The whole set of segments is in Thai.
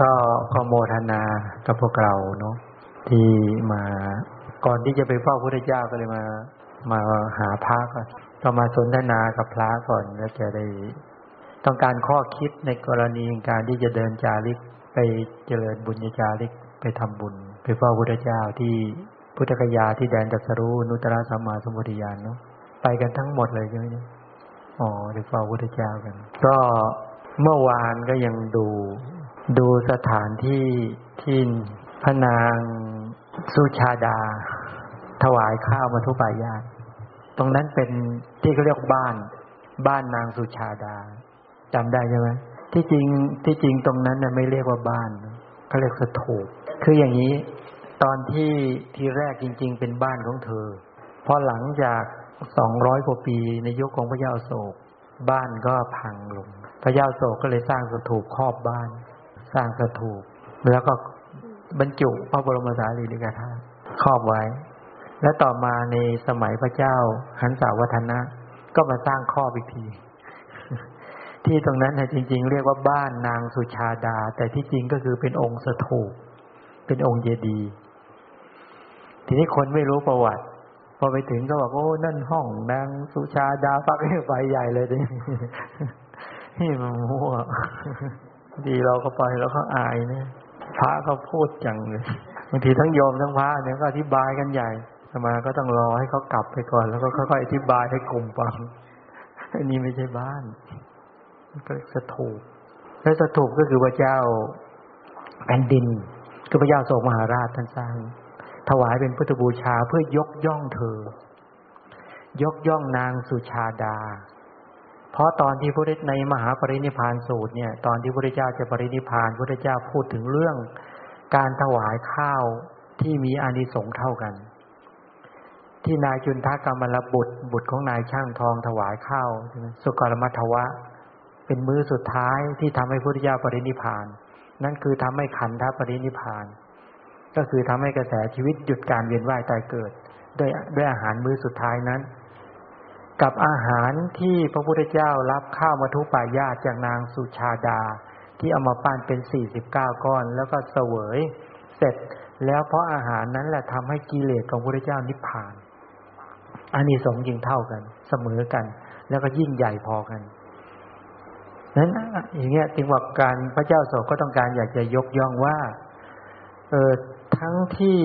ก็ขอโมทนากับพวกเราเนาะที่มาก่อนที่จะไปเฝ้าพระเจ้าก็เลยมา มาหาพระก่อนก็มาสนทนากับพระก่อนแล้วจะได้ต้องการข้อคิดในกรณีการที่จะเดินจาริกไปเจริญบุญญาจาริกไปทำบุญ ไปเฝ้าพระเจ้าที่พุทธกยาที่แดนจัสรู้นุตตรสัมมาสมุทธญาณเนาะไปกันทั้งหมดเลยใช่ไหมเนี่ยอ๋อไปเฝ้าพระเจ้ากัน ก็เมื่อวานก็ยังดู ดูสถานที่ที่พระนางสุชาดา ถวายข้าวมาทุปายาตตรงนั้นเป็นที่เขาเรียกบ้าน บ้านนางสุชาดาจำได้ใช่ไหมที่จริงที่จริงตรงนั้นน่ะไม่เรียกว่าบ้านเขาเรียกสถูปคืออย่างนี้ ตอนที่ที่แรกจริง ๆ เป็นบ้านของเธอพอหลังจากสองร้อยกว่าปีในยุคของพระเจ้าโศก บ้านก็พังลง พระเจ้าโศกก็เลยสร้างสถูปครอบบ้าน สร้างสถูปแล้วก็บรรจุพระบรมสารีริกธาตุครอบไว้ และต่อมาในสมัยพระเจ้าหันสาวัฒนะ ก็มาสร้างครอบอีกที ที่ตรงนั้นนะจริง ๆ เรียกว่าบ้านนางสุชาดา แต่ที่จริงก็คือเป็นองค์สถูปเป็นองค์เยดีทีนี้คนไม่รู้ประวัติ พอไปถึงก็บอกโอ้นั่นห้องนางสุชาดาปักให้ไปใหญ่เลยนี่มันมั่ว ดีเราก็ไปแล้วก็อายเนี่ยพระก็พูดจังเลยบางทีทั้งโยมทั้งพระเนี่ยก็อธิบายกันใหญ่มาก็ต้องรอให้เขากลับไปก่อน แล้วก็ค่อยๆอธิบายให้กลุ่มฟังอันนี้ไม่ใช่บ้านก็สถูปและสถูปก็คือพระเจ้าแผ่นดินคือพระเจ้าโศกมหาราชท่านสร้าง ถวายเป็นพุทธบูชาเพื่อยกย่องเธอ ยกย่องนางสุชาดา เพราะตอนที่พระในมหาปรินิพานสูตรเนี่ย ตอนที่พระเจ้าจะปรินิพานพระเจ้าพูดถึงเรื่องการถวายข้าวที่มีอานิสงส์เท่ากัน ที่นายจุนทกรรมลบุตร บุตรของนายช่างทองถวายข้าวสุกรมัทวะ เป็นมื้อสุดท้ายที่ทำให้พระเจ้าปรินิพาน นั่นคือทำให้ขันธปรินิพาน ก็คือทำให้กระแสชีวิตหยุดการเวียนว่ายตายเกิด ด้วยด้วยอาหารมื้อสุดท้ายนั้น กับอาหารที่พระพุทธเจ้ารับข้าวมาทุปายาจากนางสุชาดา ที่เอามาปั้นเป็นสี่สิบเก้าก้อน แล้วก็เสวยเสร็จแล้วเพราะอาหารนั้นแหละทำให้กิเลสของพระพุทธเจ้านิพพานอันนี้สงยิงเท่ากัน เสมอกัน แล้วก็ยิ่งใหญ่พอกันนั้นอย่างเงี้ยจึงว่าการพระเจ้าโศกก็ต้องการอยากจะยกย่องว่า เออทั้งที่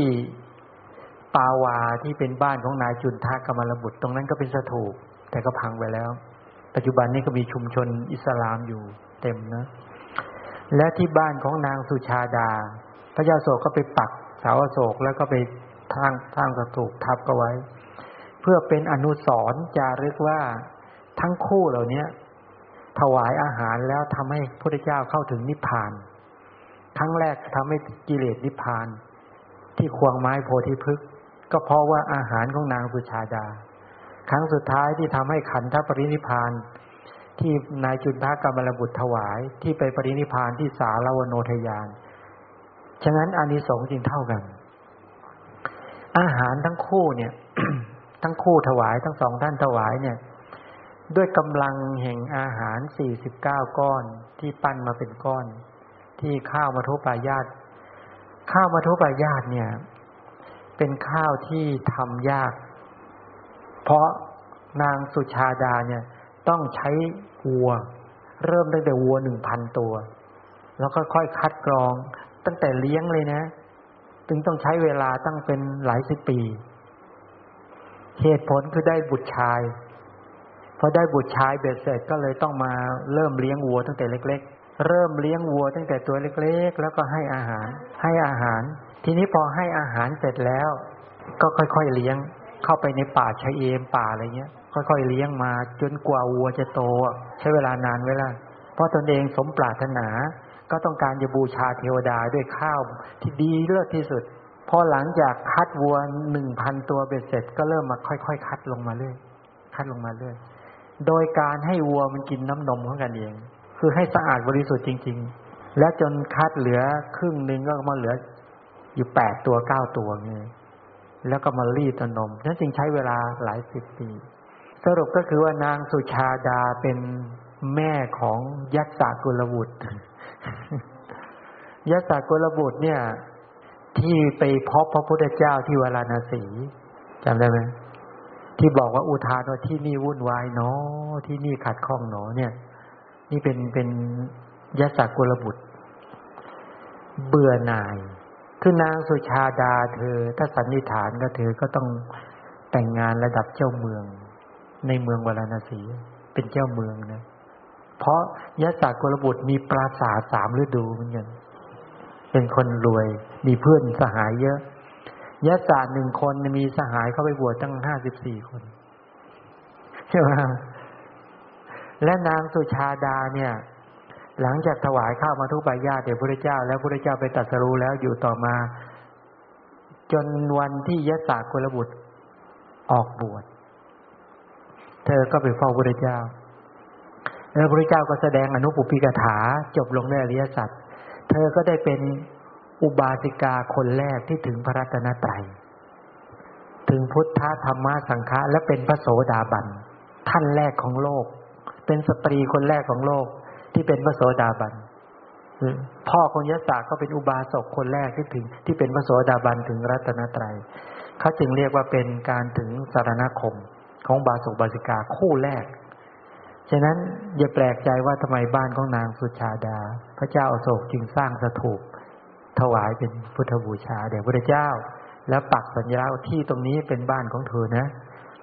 ปาวาที่เป็นบ้านของนายจุนทากรรมรบุตร ตรงนั้นก็เป็นสถูปแต่ก็พังไปแล้ว ปัจจุบันนี้ก็มีชุมชนอิสลามอยู่เต็มนะ และที่บ้านของนางสุชาดา พระเจ้าโศกก็ไปปักเสาโศกแล้วก็ไปทางทางสถูปทับก็ไว้ เพื่อเป็นอนุสรจารึกว่าทั้งคู่เหล่านี้ถวายอาหารแล้วทำให้พระเจ้าเข้าถึงนิพพาน ครั้งแรกทำให้กิเลสนิพพาน ที่ควงไม้โพธิพฤกษ์ ก็เพราะว่าอาหารของนางสุชาดา ครั้งสุดท้ายที่ทำให้ขันธปรินิพานที่นายจุนทากรรมรบุตรถวายที่ไปปรินิพานที่สาลวโนทยาน ฉะนั้นอานิสงส์จึงเท่ากัน อาหารทั้งคู่เนี่ย ทั้งคู่ถวายทั้งสองท่านถวายเนี่ย ด้วยกำลังแห่งอาหารสี่สิบเก้าก้อนที่ปั้นมาเป็นก้อน ที่ข้าวมาทุปายาตข้าวมาทุปายาตเนี่ย เป็นข้าวที่ทำยาก เพราะนางสุชาดาเนี่ย ต้องใช้วัว เริ่มตั้งแต่วัวหนึ่งพันตัว แล้วก็ค่อยคัดกรอง ตั้งแต่เลี้ยงเลยนะถึงต้องใช้เวลาตั้งเป็นหลายสิบปี เหตุผลคือได้บุตรชายพอได้บุตรชายเบ็ดเสร็จก็เลยต้องมาเริ่มเลี้ยงวัวตั้งแต่เล็ก ๆ เริ่มเลี้ยงวัวตั้งแต่ตัวเล็ก ๆ แล้วก็ให้อาหาร ให้อาหาร ทีนี้พอให้อาหารเสร็จแล้ว ก็ค่อยๆเลี้ยง เข้าไปในป่าชายเอมป่าอะไรเงี้ย ค่อยๆเลี้ยงมาจนกว่าวัวจะโตใช้เวลานานเวลาเพราะตนเองสมปรารถนา ก็ต้องการจะบูชาเทวดาด้วยข้าวที่ดีเลิศที่สุดพอหลังจากคัดวัวหนึ่งพันตัวเบ็ดเสร็จ ก็เริ่มมาค่อยๆคัดลงมาเรื่อยคัดลงมาเรื่อยโดยการให้วัวมันกินน้ำนมของกันเอง คือให้สะอาดบริสุทธิ์จริง ๆ และจนคัดเหลือครึ่งหนึ่งก็มาเหลือ อยู่แปดตัวเก้าตัวเงยแล้วก็มารีดนมนั้นจึงใช้เวลาหลายสิบปี สรุปก็คือว่านางสุชาดาเป็นแม่ของยักษ์สากุลบุตรยศกุลบุตรเนี่ย ที่ไปพบพระพุทธเจ้าที่วาราณสีจำได้ไหมที่บอกว่าอุทานว่าที่นี่วุ่นวายเนาะที่นี่ขัดข้องเนาะเนี่ย นี่เป็นเป็นยศกุลบุตร เบื่อหน่าย คือนางสุชาดาเธอ ถ้าสันนิษฐานก็เธอก็ต้องแต่งงานระดับเจ้าเมือง ในเมืองวาราณสีเป็นเจ้าเมืองนะ เพราะยศกุลบุตรมีปราสาทสามฤดูเหมือนกันเป็นคนรวย มีเพื่อนสหายเยอะยศาสตร์หนึ่งคนมีสหายเข้าไปบวชตั้งห้าสิบสี่คนใช่ไหมและนางสุชาดาเนี่ย หลังจากถวายข้าวมาทุกปายาเดี๋ยวพระเจ้า แล้วพระเจ้าไปตัดสรู้แล้วอยู่ต่อมา จนวันที่ยศากุลบุตรออกบวชเธอก็ไปเฝ้าพระเจ้าแล้วพระเจ้าก็แสดงอนุปุพิกถาจบลงในอริยสัจเธอก็ได้เป็นอุบาสิกาคนแรกที่ถึงพระรัตนตรัยถึงพุทธธรรมสังฆะและเป็นพระโสดาบันท่านแรกของโลก เป็นสตรีคนแรกของโลก ที่เป็นพระโสดาบันพ่อของยศาก็เป็นอุบาสกคนแรกที่ถึง ที่เป็นพระโสดาบันถึงรัตนตรัยเขาจึงเรียกว่าเป็นการถึงสารณคมของบาสกบาสิกาคู่แรก ฉะนั้นอย่าแปลกใจว่าทำไมบ้านของนางสุชาดา พระเจ้าอโศกจึงสร้างสถูปถวายเป็นพุทธบูชาแด่พระเจ้า แล้วปักสัญลักษณ์ที่ตรงนี้เป็นบ้านของเธอนะ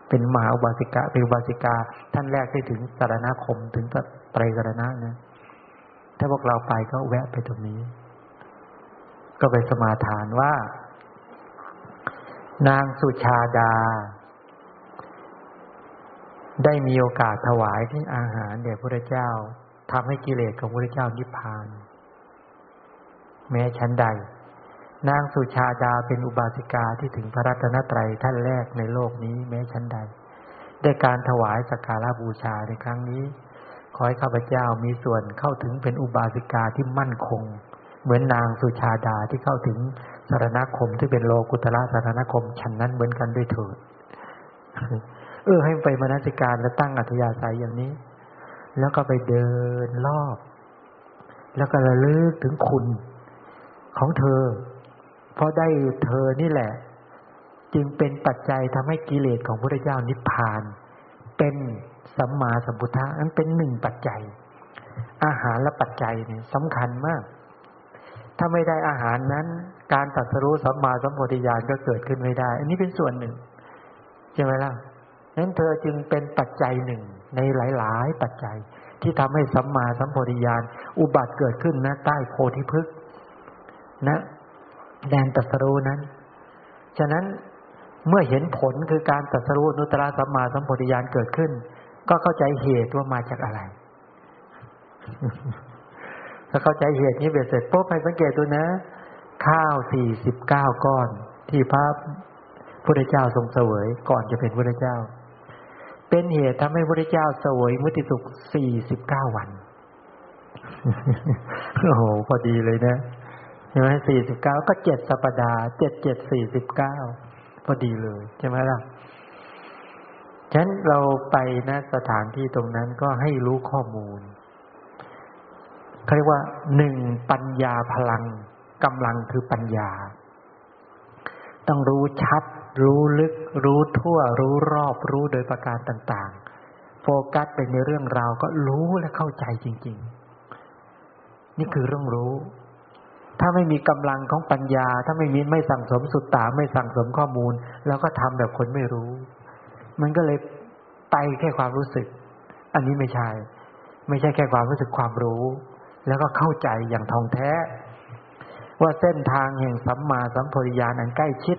เป็นมหาอุบาสิกาเป็นอุบาสิกา ท่านแรกที่ถึงสารณคมถึงไตรกรณะนะถ้าพวกเราไปก็แวะไปตรงนี้ ก็ไปสมาทานว่า นางสุชาดา ได้มีโอกาสถวายที่อาหารแด่พระเจ้าทำให้กิเลสของพระเจ้านิพพาน แม้ชั้นใด นางสุชาดาเป็นอุบาสิกาที่ถึงพระรัตนตรัยท่านแรกในโลกนี้แม้ชั้นใดได้การถวายสักการะบูชาในครั้งนี้ ขอให้ข้าพเจ้ามีส่วนเข้าถึงเป็นอุบาสิกาที่มั่นคง เหมือนนางสุชาดาที่เข้าถึงสารณคมที่เป็นโลกุตระสารณคมฉันนั้นเหมือนกันด้วยเถิดเออให้ไปมนสิการและตั้งอัธยาศัยอย่างนี้ แล้วก็ไปเดินรอบ แล้วก็ระลึกถึงคุณของเธอ เพราะได้เธอนี่แหละ จึงเป็นปัจจัยทำให้กิเลสของพระเจ้านิพพาน เป็นสัมมาสัมพุทธะนั้นเป็นหนึ่งปัจจัย อาหารและปัจจัยเนี่ยสำคัญมาก ถ้าไม่ได้อาหารนั้น การตัดสรู้สัมมาสัมปวิญญาณก็เกิดขึ้นไม่ได้ อันนี้เป็นส่วนหนึ่งใช่ไหมล่ะนั้นเธอจึงเป็นปัจจัยหนึ่งในหลาย ๆ ปัจจัยที่ทำให้สัมมาสัมปวิญญาณอุบัติเกิดขึ้นนะใต้โพธิพฤกษ์นะ แดนตัสรู้นั้น ฉะนั้นเมื่อเห็นผลคือการตัสรู้นุตตะสัมมาสัมปวิญาณเกิดขึ้น ก็เข้าใจเหตุว่ามาจากอะไร ถ้าเข้าใจเหตุนี้เบ็ดเสร็จปุ๊บไปสังเกตดูนะ ข้าวสี่สิบเก้าก้อน ที่พระพุทธเจ้าทรงเสวย ก่อนจะเป็นพุทธเจ้า เป็นเหตุทำให้พระเจ้าเสวยมุติสุขสี่สิบเก้าวัน โอ้โห พอดีเลยนะ ช่ไหมสี่สิบเก้าก็เจ็ดสัปดาห์เจ็ดเจ็ดสี่สิบเก้าพอดีเลยใช่ไหมล่ะ ฉะนั้นเราไปนะสถานที่ตรงนั้นก็ให้รู้ข้อมูลเขาเรียกว่าหนึ่งปัญญาพลังกำลังคือปัญญา ต้องรู้ชัด รู้ลึก รู้ทั่ว รู้รอบรู้โดยประการต่างๆ โฟกัสไปในเรื่องราวก็รู้และเข้าใจจริง ๆ นี่คือเรื่องรู้ ถ้าไม่มีกำลังของปัญญา ถ้าไม่มีไม่สั่งสมสุดตาไม่สั่งสมข้อมูล แล้วก็ทำแบบคนไม่รู้ มันก็เลยไปแค่ความรู้สึก อันนี้ไม่ใช่ ไม่ใช่แค่ความรู้สึกความรู้ แล้วก็เข้าใจอย่างทองแท้ ว่าเส้นทางแห่งสัมมาสัมปวิญาณอันใกล้ชิด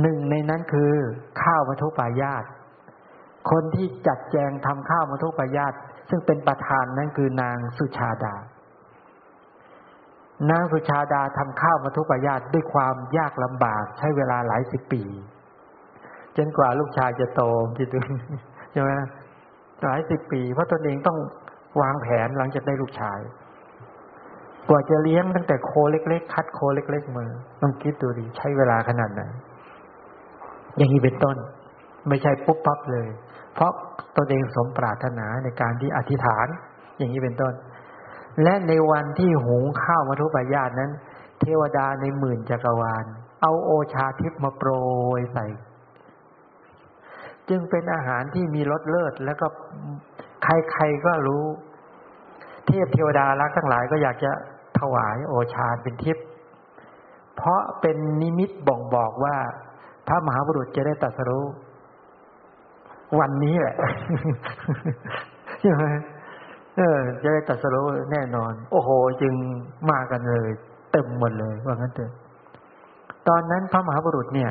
หนึ่งในนั้นคือข้าวมัทุปายาตคนที่จัดแจงทำข้าวมัทุปายาตซึ่งเป็นประธานนั้นคือนางสุชาดา นางสุชาดาทำข้าวมาทุกปายาตด้วยความยากลำบากใช้เวลาหลายสิบปี จนกว่าลูกชายจะโตจิตดูใช่ไหมหลายสิบปี เพราะตนเองต้องวางแผนหลังจากได้ลูกชาย กว่าจะเลี้ยงตั้งแต่โคเล็กๆคัดโคเล็กๆมือต้องคิดดูดิใช้เวลาขนาดไหนอย่างนี้เป็นต้น ไม่ใช่ปุ๊บปั๊บเลย เพราะตนเองสมปรารถนาในการที่อธิษฐาน อย่างนี้เป็นต้น และในวันที่หุงข้าวมัทุปายาตนั้น เทวดาในหมื่นจักรวาล เอาโอชาทิพมาโปรยใส่ จึงเป็นอาหารที่มีรสเลิศ แล้วก็ใครๆก็รู้ เทพเทวดารักทั้งหลายก็อยากจะถวายโอชาเป็นทิพเพราะเป็นนิมิตบ่งบอกว่าพระมหาบุรุษจะได้ตัดสรู้วันนี้แหละใช่ไหม เออ จะได้ตัดสรู้แน่นอน โอ้โห จึงมากันเลย เต็มหมดเลยว่างั้นเถอะตอนนั้นพระมหาบุรุษเนี่ย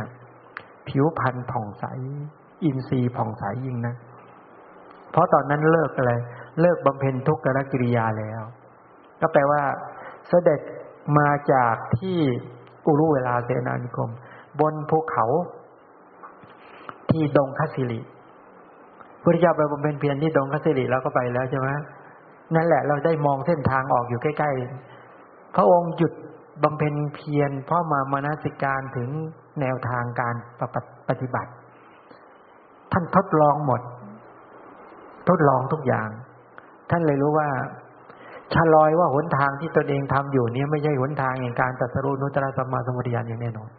ผิวพรรณผ่องใส อินทรีย์ผ่องใสยิ่งนะเพราะตอนนั้นเลิกอะไร เลิกบำเพ็ญทุกขกิริยาแล้ว ก็แปลว่า เสด็จมาจากที่อุรุเวลาเสนานิคม บนภูเขา ที่ดงคัสิริพุทธเจ้าไปบำเพ็ญเพียรที่ดงคัสิริแล้วก็ไปแล้วใช่ไหม นั่นแหละเราได้มองเส้นทางออกอยู่ใกล้ ๆ พระองค์หยุดบำเพ็ญเพียรเพราะมามานาสิการถึงแนวทางการปฏิบัติ ท่านทดลองหมด ทดลองทุกอย่าง ท่านเลยรู้ว่าชะลอยว่าหนทางที่ตนเองทำอยู่นี้ไม่ใช่หนทางแห่งการตัดสรุนุตระสัมมาสมุทยานอย่างแน่นอน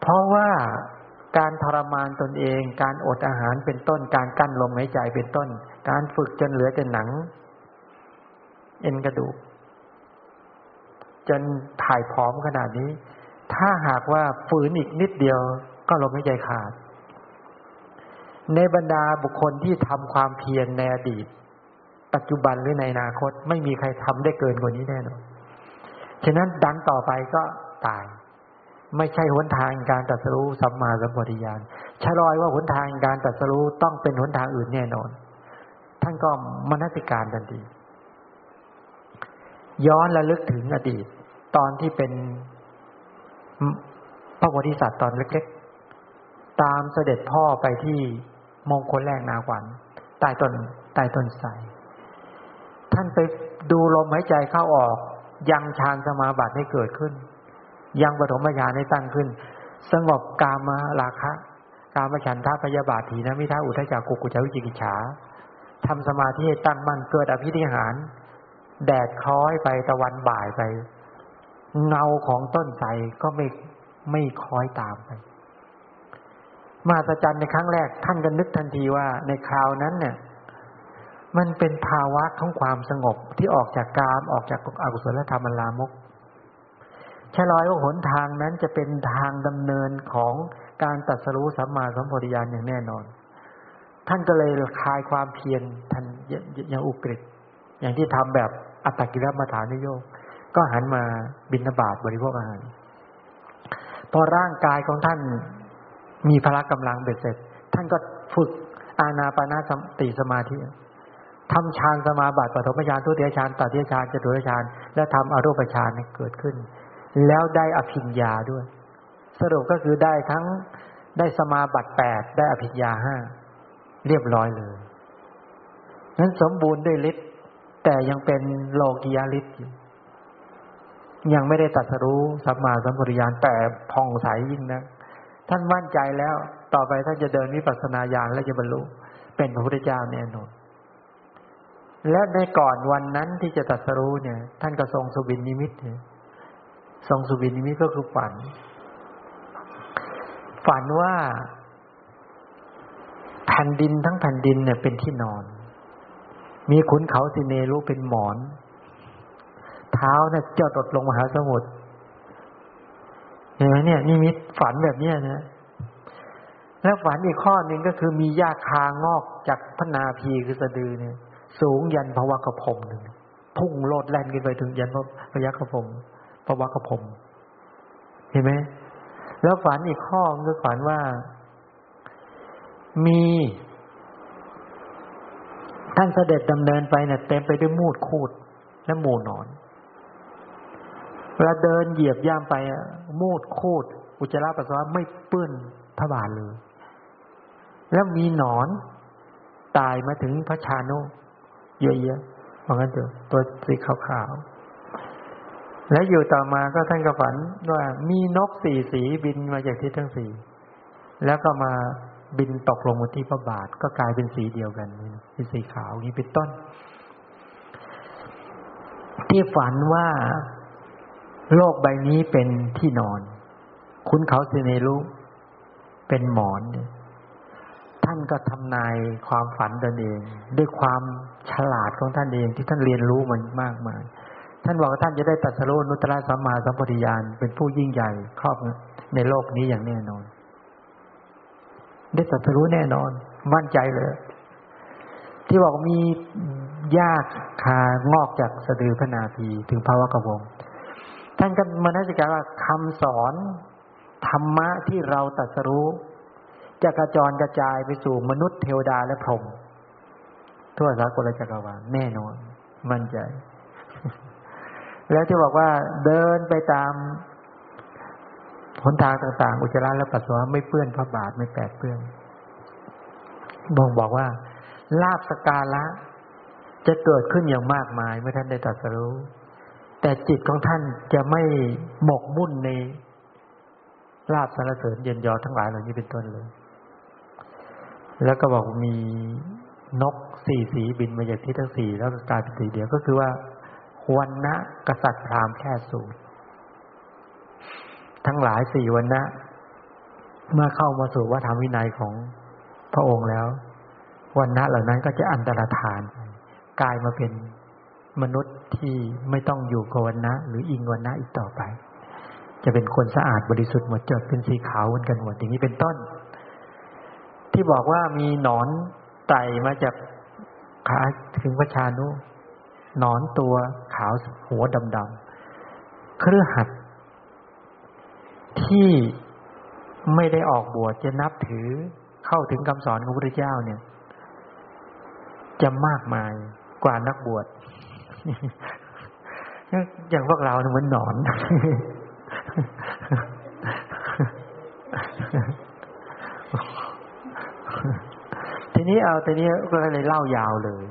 เพราะว่า การทรมานตนเอง การอดอาหารเป็นต้น การกั้นลมหายใจเป็นต้น การฝึกจนเหลือแต่หนัง เอ็นกระดูก จนถ่ายผอมขนาดนี้ ถ้าหากว่าฝืนอีกนิดเดียว ก็ลมหายใจขาด ในบรรดาบุคคลที่ทำความเพียรในอดีต ปัจจุบันหรือในอนาคต ไม่มีใครทำได้เกินกว่านี้แน่นอนฉะนั้นดันต่อไปก็ตาย ไม่ใช่หนทางการตัดสู้สัมมาสัมปวิญาณชะลอยว่าหนทางการตัดสู้ต้องเป็นหนทางอื่นแน่นอน ท่านก็มนสิการทันทีย้อนระลึกถึงอดีต ตอนที่เป็นพระโพธิสัตว์ตอนเล็กๆ ตามเสด็จพ่อไปที่มงคลแรกนาขวัญใต้ต้นใต้ต้นไทรท่านไปดูลมหายใจเข้าออก ยังฌานสมาบัติให้เกิดขึ้น ยังปฐมญาณให้ตั้งขึ้น สงบกามาราคะ กามฉันทะพยาบาทถีนะมิท้าอุทจักกุกุจวิจิกิจฉาทำสมาธิให้ตั้งมั่นเกิดอภิธิหาร แดดคล้อยไปตะวันบ่ายไป เงาของต้นไทรก็ไม่ไม่คล้อยตามไป มาสจันในครั้งแรก ท่านก็นึกทันทีว่าในคราวนั้นเนี่ย มันเป็นภาวะของความสงบที่ออกจากกามออกจากอกุศลธรรมลามก ชะลอยว่าหนทางนั้นจะเป็นทางดำเนินของการตัดสรู้สัมมาสัมปวิญญาณอย่างแน่นอน ท่านก็เลยคลายความเพียรท่านอย่างอุกฤษอย่างที่ทำแบบอัตตกิรมาฐานนิโยกก็หันมาบินบาตบริโภคอาหารพอร่างกายของท่านมีพละกำลังเบ็ดเสร็จ ท่านก็ฝึกอาณาปณะสติสมาธิทำฌานสมาบัติปฐมฌานทุติยฌานตติยฌานจตุตฌานและทำอรูปฌานเกิดขึ้น แล้วได้อภิญญาด้วย สรุปก็คือได้ทั้งได้สมาบัติแปดได้อภิญญาห้าเรียบร้อยเลยนั้นสมบูรณ์ด้วยฤทธิ์แต่ยังเป็นโลกียฤทธิ์อยู่ยังไม่ได้ตัดสรู้สัมมาสัมปวิญญาณแต่ผ่องใสยิ่งนะท่านมั่นใจแล้วต่อไปท่านจะเดินวิปัสสนาญาณและจะบรรลุเป็นพระพุทธเจ้าแน่นอนและในก่อนวันนั้นที่จะตัดสรู้เนี่ย ท่านก็ทรงสุบินนิมิตเนี่ย ทรงสุบินิมิตก็คือฝัน ฝันว่าแผ่นดินทั้งแผ่นดินเนี่ยเป็นที่นอน มีขุนเขาสิเนรุเป็นหมอน เท้าเนี่ยเจาดดลงมหาสมุทรเห็นไหมเนี่ยนิมิตฝันแบบเนี้ยนะแล้วฝันอีกข้อหนึ่งก็คือมีหญ้าคางอกจากพนาพีคือสะดือเนี่ย สูงยันพระวักพรมหนึ่งพุ่งโลดแล่นขึ้นไปถึงยันพระยักษ์พม พระวักพมเห็นไหมแล้วฝันอีกข้อคือฝันว่า มี ท่านเสด็จดำเนินไปเนี่ยเต็มไปด้วยมูดคูดและหมูนอนเวลาเดินเหยียบย่ำไปมูดคูด อุจจาระปัสสาวะไม่เปื้อนพระบาทเลย แล้วมีหนอน ตายมาถึงพระชานุเยอะๆเพราะงั้นเถอะตัวสีขาวๆ แล้วอยู่ต่อมาก็ท่านก็ฝันว่ามีนกสี่สีบินมาจากทิศทั้งสี่แล้วก็มาบินตกลงบนที่พระบาทก็กลายเป็นสีเดียวกันเป็นสีขาวนี้เป็นต้น ที่ฝันว่าโลกใบนี้เป็นที่นอน คุณเขาสิเนรุเป็นหมอนนี่ท่านก็ทำนายความฝันตนเอง ด้วยความฉลาดของท่านเองที่ท่านเรียนรู้มันมากมาย ท่านบอกว่าท่านจะได้ตัดสรุนุตตะสัมมาสัมปวิญาณเป็นผู้ยิ่งใหญ่ครอบในโลกนี้อย่างแน่นอน ได้ตัดสรู้แน่นอน มั่นใจเลย ที่บอกมียากคางอกจากสะดือพระนาภีถึงภาวะกระวงท่านก็มานักศึกาว่าคำสอนธรรมะที่เราตัดสรู้ จะกระจรกระจายไปสู่มนุษย์เทวดาและพรหมทั่วสากลจักรวาลแน่นอน มั่นใจ แล้วที่บอกว่าเดินไปตามหนทางต่างๆ อุจจาระและปัสสาวะไม่เปื้อนพระบาทไม่แปดเปื้อนบ่งบอกว่าลาบสกาละจะเกิดขึ้นอย่างมากมาย เมื่อท่านได้ตรัสรู้ แต่จิตของท่านจะไม่หมกมุ่นในลาบสารเสริญเย็นยอทั้งหลายเหล่านี้เป็นต้นเลย แล้วก็บอกมีนกสี่สีบินมาจากที่ทั้งสี่แล้วก็กลายเป็นสีเดียวก็คือว่า วันนะกษัตริย์พราหมณ์แค่สูตร ทั้งหลายสี่วันนะเมื่อเข้ามาสู่วัฒนวินัยของพระองค์แล้ว วันนะเหล่านั้นก็จะอันตรธานกลายมาเป็นมนุษย์ที่ไม่ต้องอยู่กับวันนะหรืออิงวันนะอีกต่อไป จะเป็นคนสะอาดบริสุทธิ์หมดจดเป็นสีขาวเหมือนกันหมดอย่างนี้เป็นต้น ที่บอกว่ามีหนอนไต่มาจากขาถึงพระชานุ นอนตัวขาวหัวดำๆเครือหัดที่ไม่ได้ออกบวชจะนับถือเข้าถึงคำสอนของพระพุทธเจ้าเนี่ย จะมากมายกว่านักบวชอย่างพวกเราเนี่ยเหมือนหนอน ทีนี้เอาทีนี้ก็เลยเล่ายาวเลย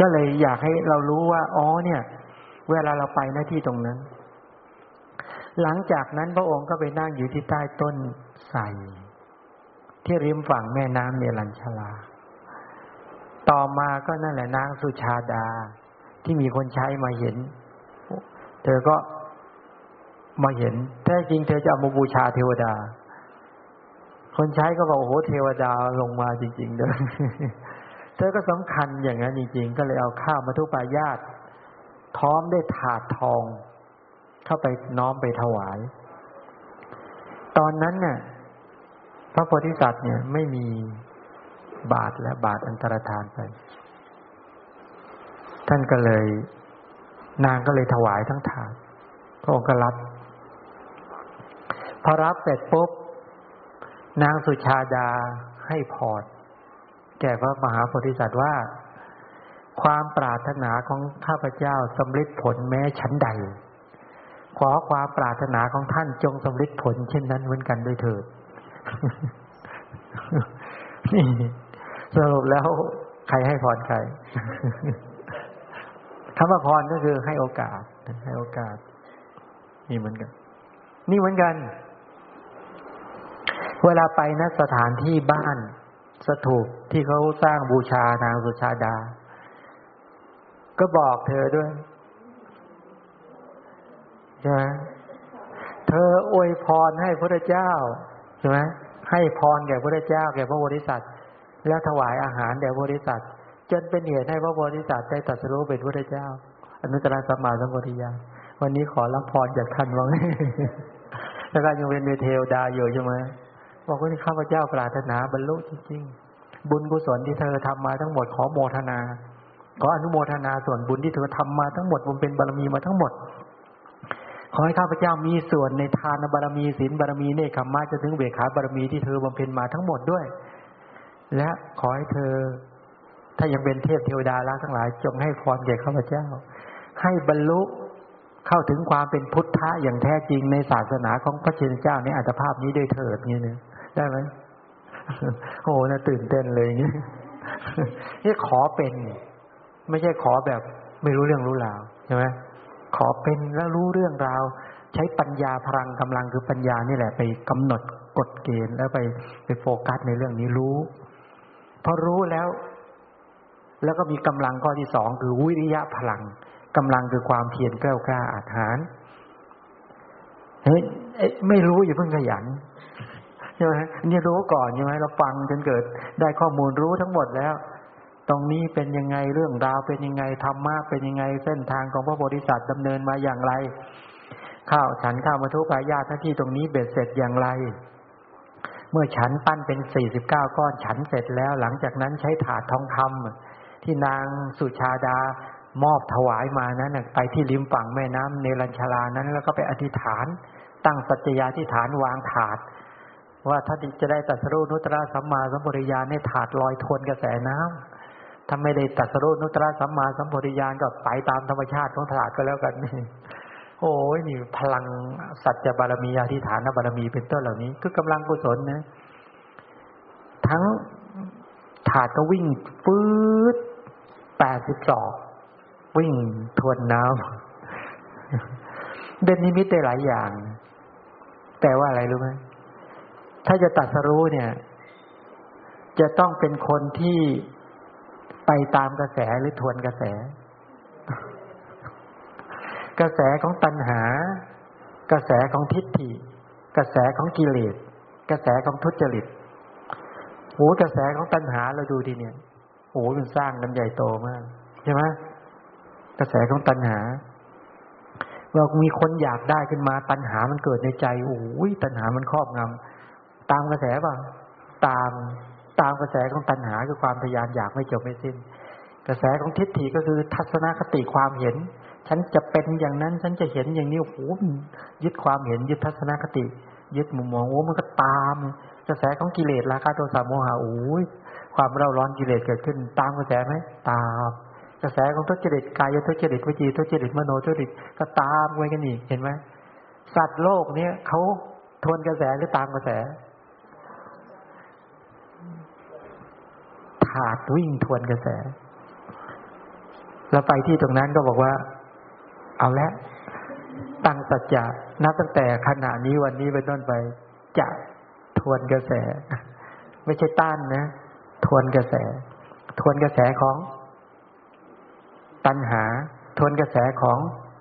ก็เลยอยากให้เรารู้ว่าอ๋อเนี่ย เวลาเราไปหน้าที่ตรงนั้น หลังจากนั้นพระองค์ก็ไปนั่งอยู่ที่ใต้ต้นไทรที่ริมฝั่งแม่น้ำเนรัญชลา ต่อมาก็นั่นแหละนางสุชาดา ที่มีคนใช้มาเห็น เธอก็มาเห็นแท้จริงเธอจะเอามาบูชาเทวดา คนใช้ก็บอกโอ้โหเทวดาลงมาจริง ๆ เด้อ ธอก็สำคัญอย่างนั้นจริงๆ ก็เลยเอาข้าวมาทุปายาตท้อมได้ถาดทอง เข้าไปน้อมไปถวาย ตอนนั้นเนี่ยพระโพธิสัตว์เนี่ยไม่มีบาทและบาทอันตรธานไป ท่านก็เลย นางก็เลยถวายทั้งถาดพระองค์ก็รับ พอรับเสร็จปุ๊บ นางสุชาดาให้พร แก่พระมหาโพธิสัตว์ว่า ความปรารถนาของข้าพเจ้าสำเร็จผลแม้ชั้นใด ขอความปรารถนาของท่านจงสำเร็จผลเช่นนั้นเหมือนกันด้วยเถิดนี่สรุปแล้วใครให้พรใครคำว่าพรก็คือให้โอกาส ให้โอกาส นี่เหมือนกัน นี่เหมือนกัน เวลาไปนะสถานที่บ้าน สถูปที่เขาสร้างบูชานางสุชาดา ก็บอกเธอด้วยใช่ไหมเธออวยพรให้พระเจ้าใช่ไหมให้พรแก่พระเจ้าแก่พระโพธิสัตว์แล้วถวายอาหารแด่พระโพธิสัตว์จนเป็นเหตุให้พระโพธิสัตว์ได้ตรัสรู้เป็นพระเจ้าอนุตตรสัมมาสัมปวิยาวันนี้ขอรับพรจากท่านว่างแล้วก็ยังเป็นเทวดาอยู่ใช่ไหม บอกว่าที่ข้าพเจ้าปรารถนาบรรลุจริงๆ บุญกุศลที่เธอทำมาทั้งหมดขอโมทนา ขออนุโมทนาส่วนบุญที่เธอทำมาทั้งหมดมันเป็นบารมีมาทั้งหมด ขอให้ข้าพเจ้ามีส่วนในทานบารมีศีลบารมีเนคขมาจะถึงเบขาบารมีที่เธอบำเพ็ญมาทั้งหมดด้วย และขอให้เธอ ถ้ายังเป็นเทพเทวดาละทั้งหลาย จงให้พรแก่ข้าพเจ้า ให้บรรลุเข้าถึงความเป็นพุทธะอย่างแท้จริงในศาสนาของพระเจ้าเจ้าในอัตภาพนี้ด้วยเถิดนี่เนี่ย ได้ไหมโอ้น่าตื่นเต้นเลยอย่างนี้นี่ขอเป็น ไม่ใช่ขอแบบไม่รู้เรื่องรู้ราวใช่ไหมขอเป็นแล้วรู้เรื่องราว ใช้ปัญญาพลังกำลังคือปัญญานี่แหละ ไปกำหนดกฎเกณฑ์แล้วไปไปโฟกัสในเรื่องนี้รู้พอรู้แล้ว แล้วก็มีกำลังข้อที่สองคือวิริยะพลังกำลังคือความเพียรกล้ากล้าอาหารเฮ้ยไม่รู้อย่าเพิ่งขยันใช่ไหมนี่รู้ก่อนใช่ไหมเราฟังจนเกิดได้ข้อมูลรู้ทั้งหมดแล้ว ตรงนี้เป็นยังไงเรื่องราวเป็นยังไงธรรมะเป็นยังไงเส้นทางของพระโพธิสัตว์ดำเนินมาอย่างไร ข้าวฉันข้าวมาทุกขายาหน้าที่ตรงนี้เบ็ดเสร็จอย่างไร เมื่อฉันปั้นเป็นสี่สิบเก้าก้อนฉันเสร็จแล้ว หลังจากนั้นใช้ถาดทองคำที่นางสุชาดามอบถวายมานั้นไปที่ริมฝั่งแม่น้ำเนรัญชลานั้น แล้วก็ไปอธิษฐาน ตั้งสัจจัยาที่ฐานวางถาด ว่าถ้าจะได้ตัสรุนุตระสัมมาสัมปวิญาณในถาดลอยทวนกระแสน้ำถ้าไม่ได้ตัสรุนุตระสัมมาสัมปวิญาณก็ไปตามธรรมชาติของถาดก็แล้วกันนี่โอ้ยนี่พลังสัจจะบารมีอธิฐานบารมีเป็นต้นเหล่านี้ คือกำลังกุศลนะ ทั้งถาดก็วิ่งฟืดแปดสิบสองวิ่งทวนน้ำเด่นนิมิตได้หลายอย่าง แต่ว่าอะไรรู้ไหม ถ้าจะตัดสรู้เนี่ย จะต้องเป็นคนที่ไปตามกระแสหรือทวนกระแส กระแสของตัณหา กระแสของทิฏฐิ กระแสของกิเลส กระแสของทุจริตโอ้กระแสของตัณหาเราดูดีเนี่ยโอ้มันสร้างกันใหญ่โตมากใช่ไหมกระแสของตัณหาเรามีคนอยากได้ขึ้นมา ตัณหามันเกิดในใจโอ้ยตัณหามันครอบงำ ตามกระแสป่ะตามตามกระแสของตัณหาคือความทยานอยากไม่จบไม่สิ้น กระแสของทิฏฐิก็คือทัศนคติความเห็น ฉันจะเป็นอย่างนั้นฉันจะเห็นอย่างนี้โอ้โหยึดความเห็นยึดทัศนคติ ยึดมุมมองโอ้มันก็ตาม กระแสของกิเลสราคะโทสะโมหะโอ้ยความเร่าร้อนกิเลสเกิดขึ้น ตามกระแสไหมตาม กระแสของทุจริตกายทุจริตวิจีทุจริตมโนทุจริตก็ตามไว้กันอีกเห็นไหมสัตว์โลกเนี้ยเขาทวนกระแสหรือตามกระแส ถาดวิ่งทวนกระแส แล้วไปที่ตรงนั้นก็บอกว่า เอาละ ตั้งสัจจะนับตั้งแต่ขณะนี้วันนี้เป็นต้นไป จะทวนกระแส ไม่ใช่ต้านนะ ทวนกระแส ทวนกระแสของ ตัณหา ทวนกระแสของ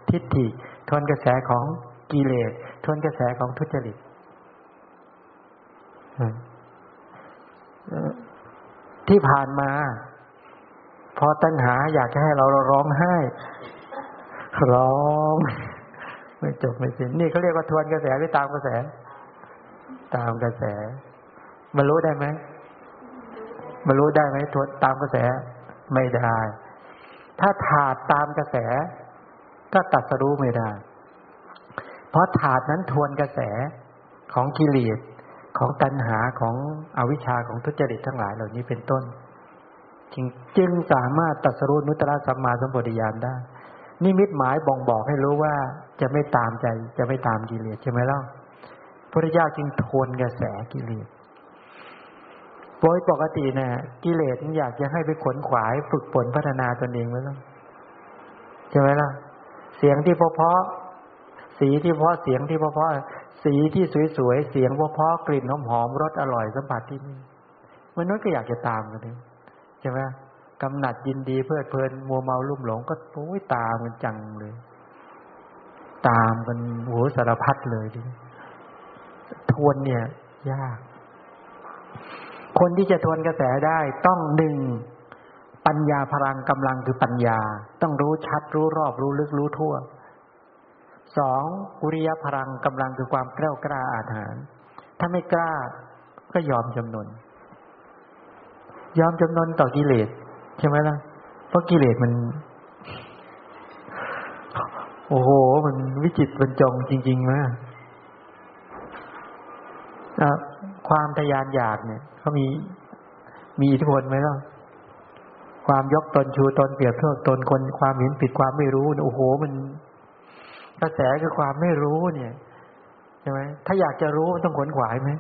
ทิฏฐิ ทวนกระแสของกิเลส ทวนกระแสของทุจริต ที่ผ่านมา พอตัณหาอยากจะให้เราร้องไห้ ร้องไม่จบไม่สิ้นนี่เขาเรียกว่าทวนกระแสหรือตามกระแส ตามกระแส มันรู้ได้ไหมมันรู้ได้ไหมทวนตามกระแสไม่ได้ ถ้าถาดตามกระแส ก็ตัดสรู้ไม่ได้ เพราะถาดนั้นทวนกระแสของกิเลส ของตัณหาของอวิชชาของทุจริตทั้งหลายเหล่านี้เป็นต้น จึงจึงสามารถตัดสรู้นุตตะสัมมาสัมปวิญาณได้ นิมิตหมายบ่งบอกให้รู้ว่าจะไม่ตามใจจะไม่ตามกิเลสใช่ไหมล่ะพระเจ้าจึงทวนกระแสกิเลสโดยปกติเนี่ยกิเลสอยากจะให้ไปขนขวายฝึกฝนพัฒนาตนเองไว้แล้วใช่ไหมล่ะ เสียงที่เพาะสีที่เพาะเสียงที่เพาะ สีที่สวยๆ เสียงเพราะกลิ่นหอมๆรสอร่อยสัมผัสที่นี่มนุษย์ก็อยากจะตามกันเลยใช่ไหมกำหนัดยินดีเพลิดเพลินมัวเมาลุ่มหลงก็โอ้ยตามกันจังเลย ตามกันโหสารพัดเลยทีทวนเนี่ย ยาก คนที่จะทวนกระแสได้ต้องหนึ่งปัญญาพลังกำลังคือปัญญา ต้องรู้ชัดรู้รอบรู้ลึกรู้ทั่ว สองอุริยพลังกำลังคือความกล้ากล้าอาถรรพ์ถ้าไม่กล้าก็ยอมจำนน ยอมจำนนต่อกิเลสใช่ไหมล่ะ เพราะกิเลสมัน โอ้โห มันวิจิตบรรจงจริงๆมากความทยานอยากเนี่ยเขามีมีอิทธิพลไหมล่ะความยกตนชูตนเปรียบเทียบตนคนความเห็นผิดความไม่รู้โอ้โห มัน กระแสคือความไม่รู้เนี่ยใช่ไหมถ้าอยากจะรู้ต้องขนขวายไหม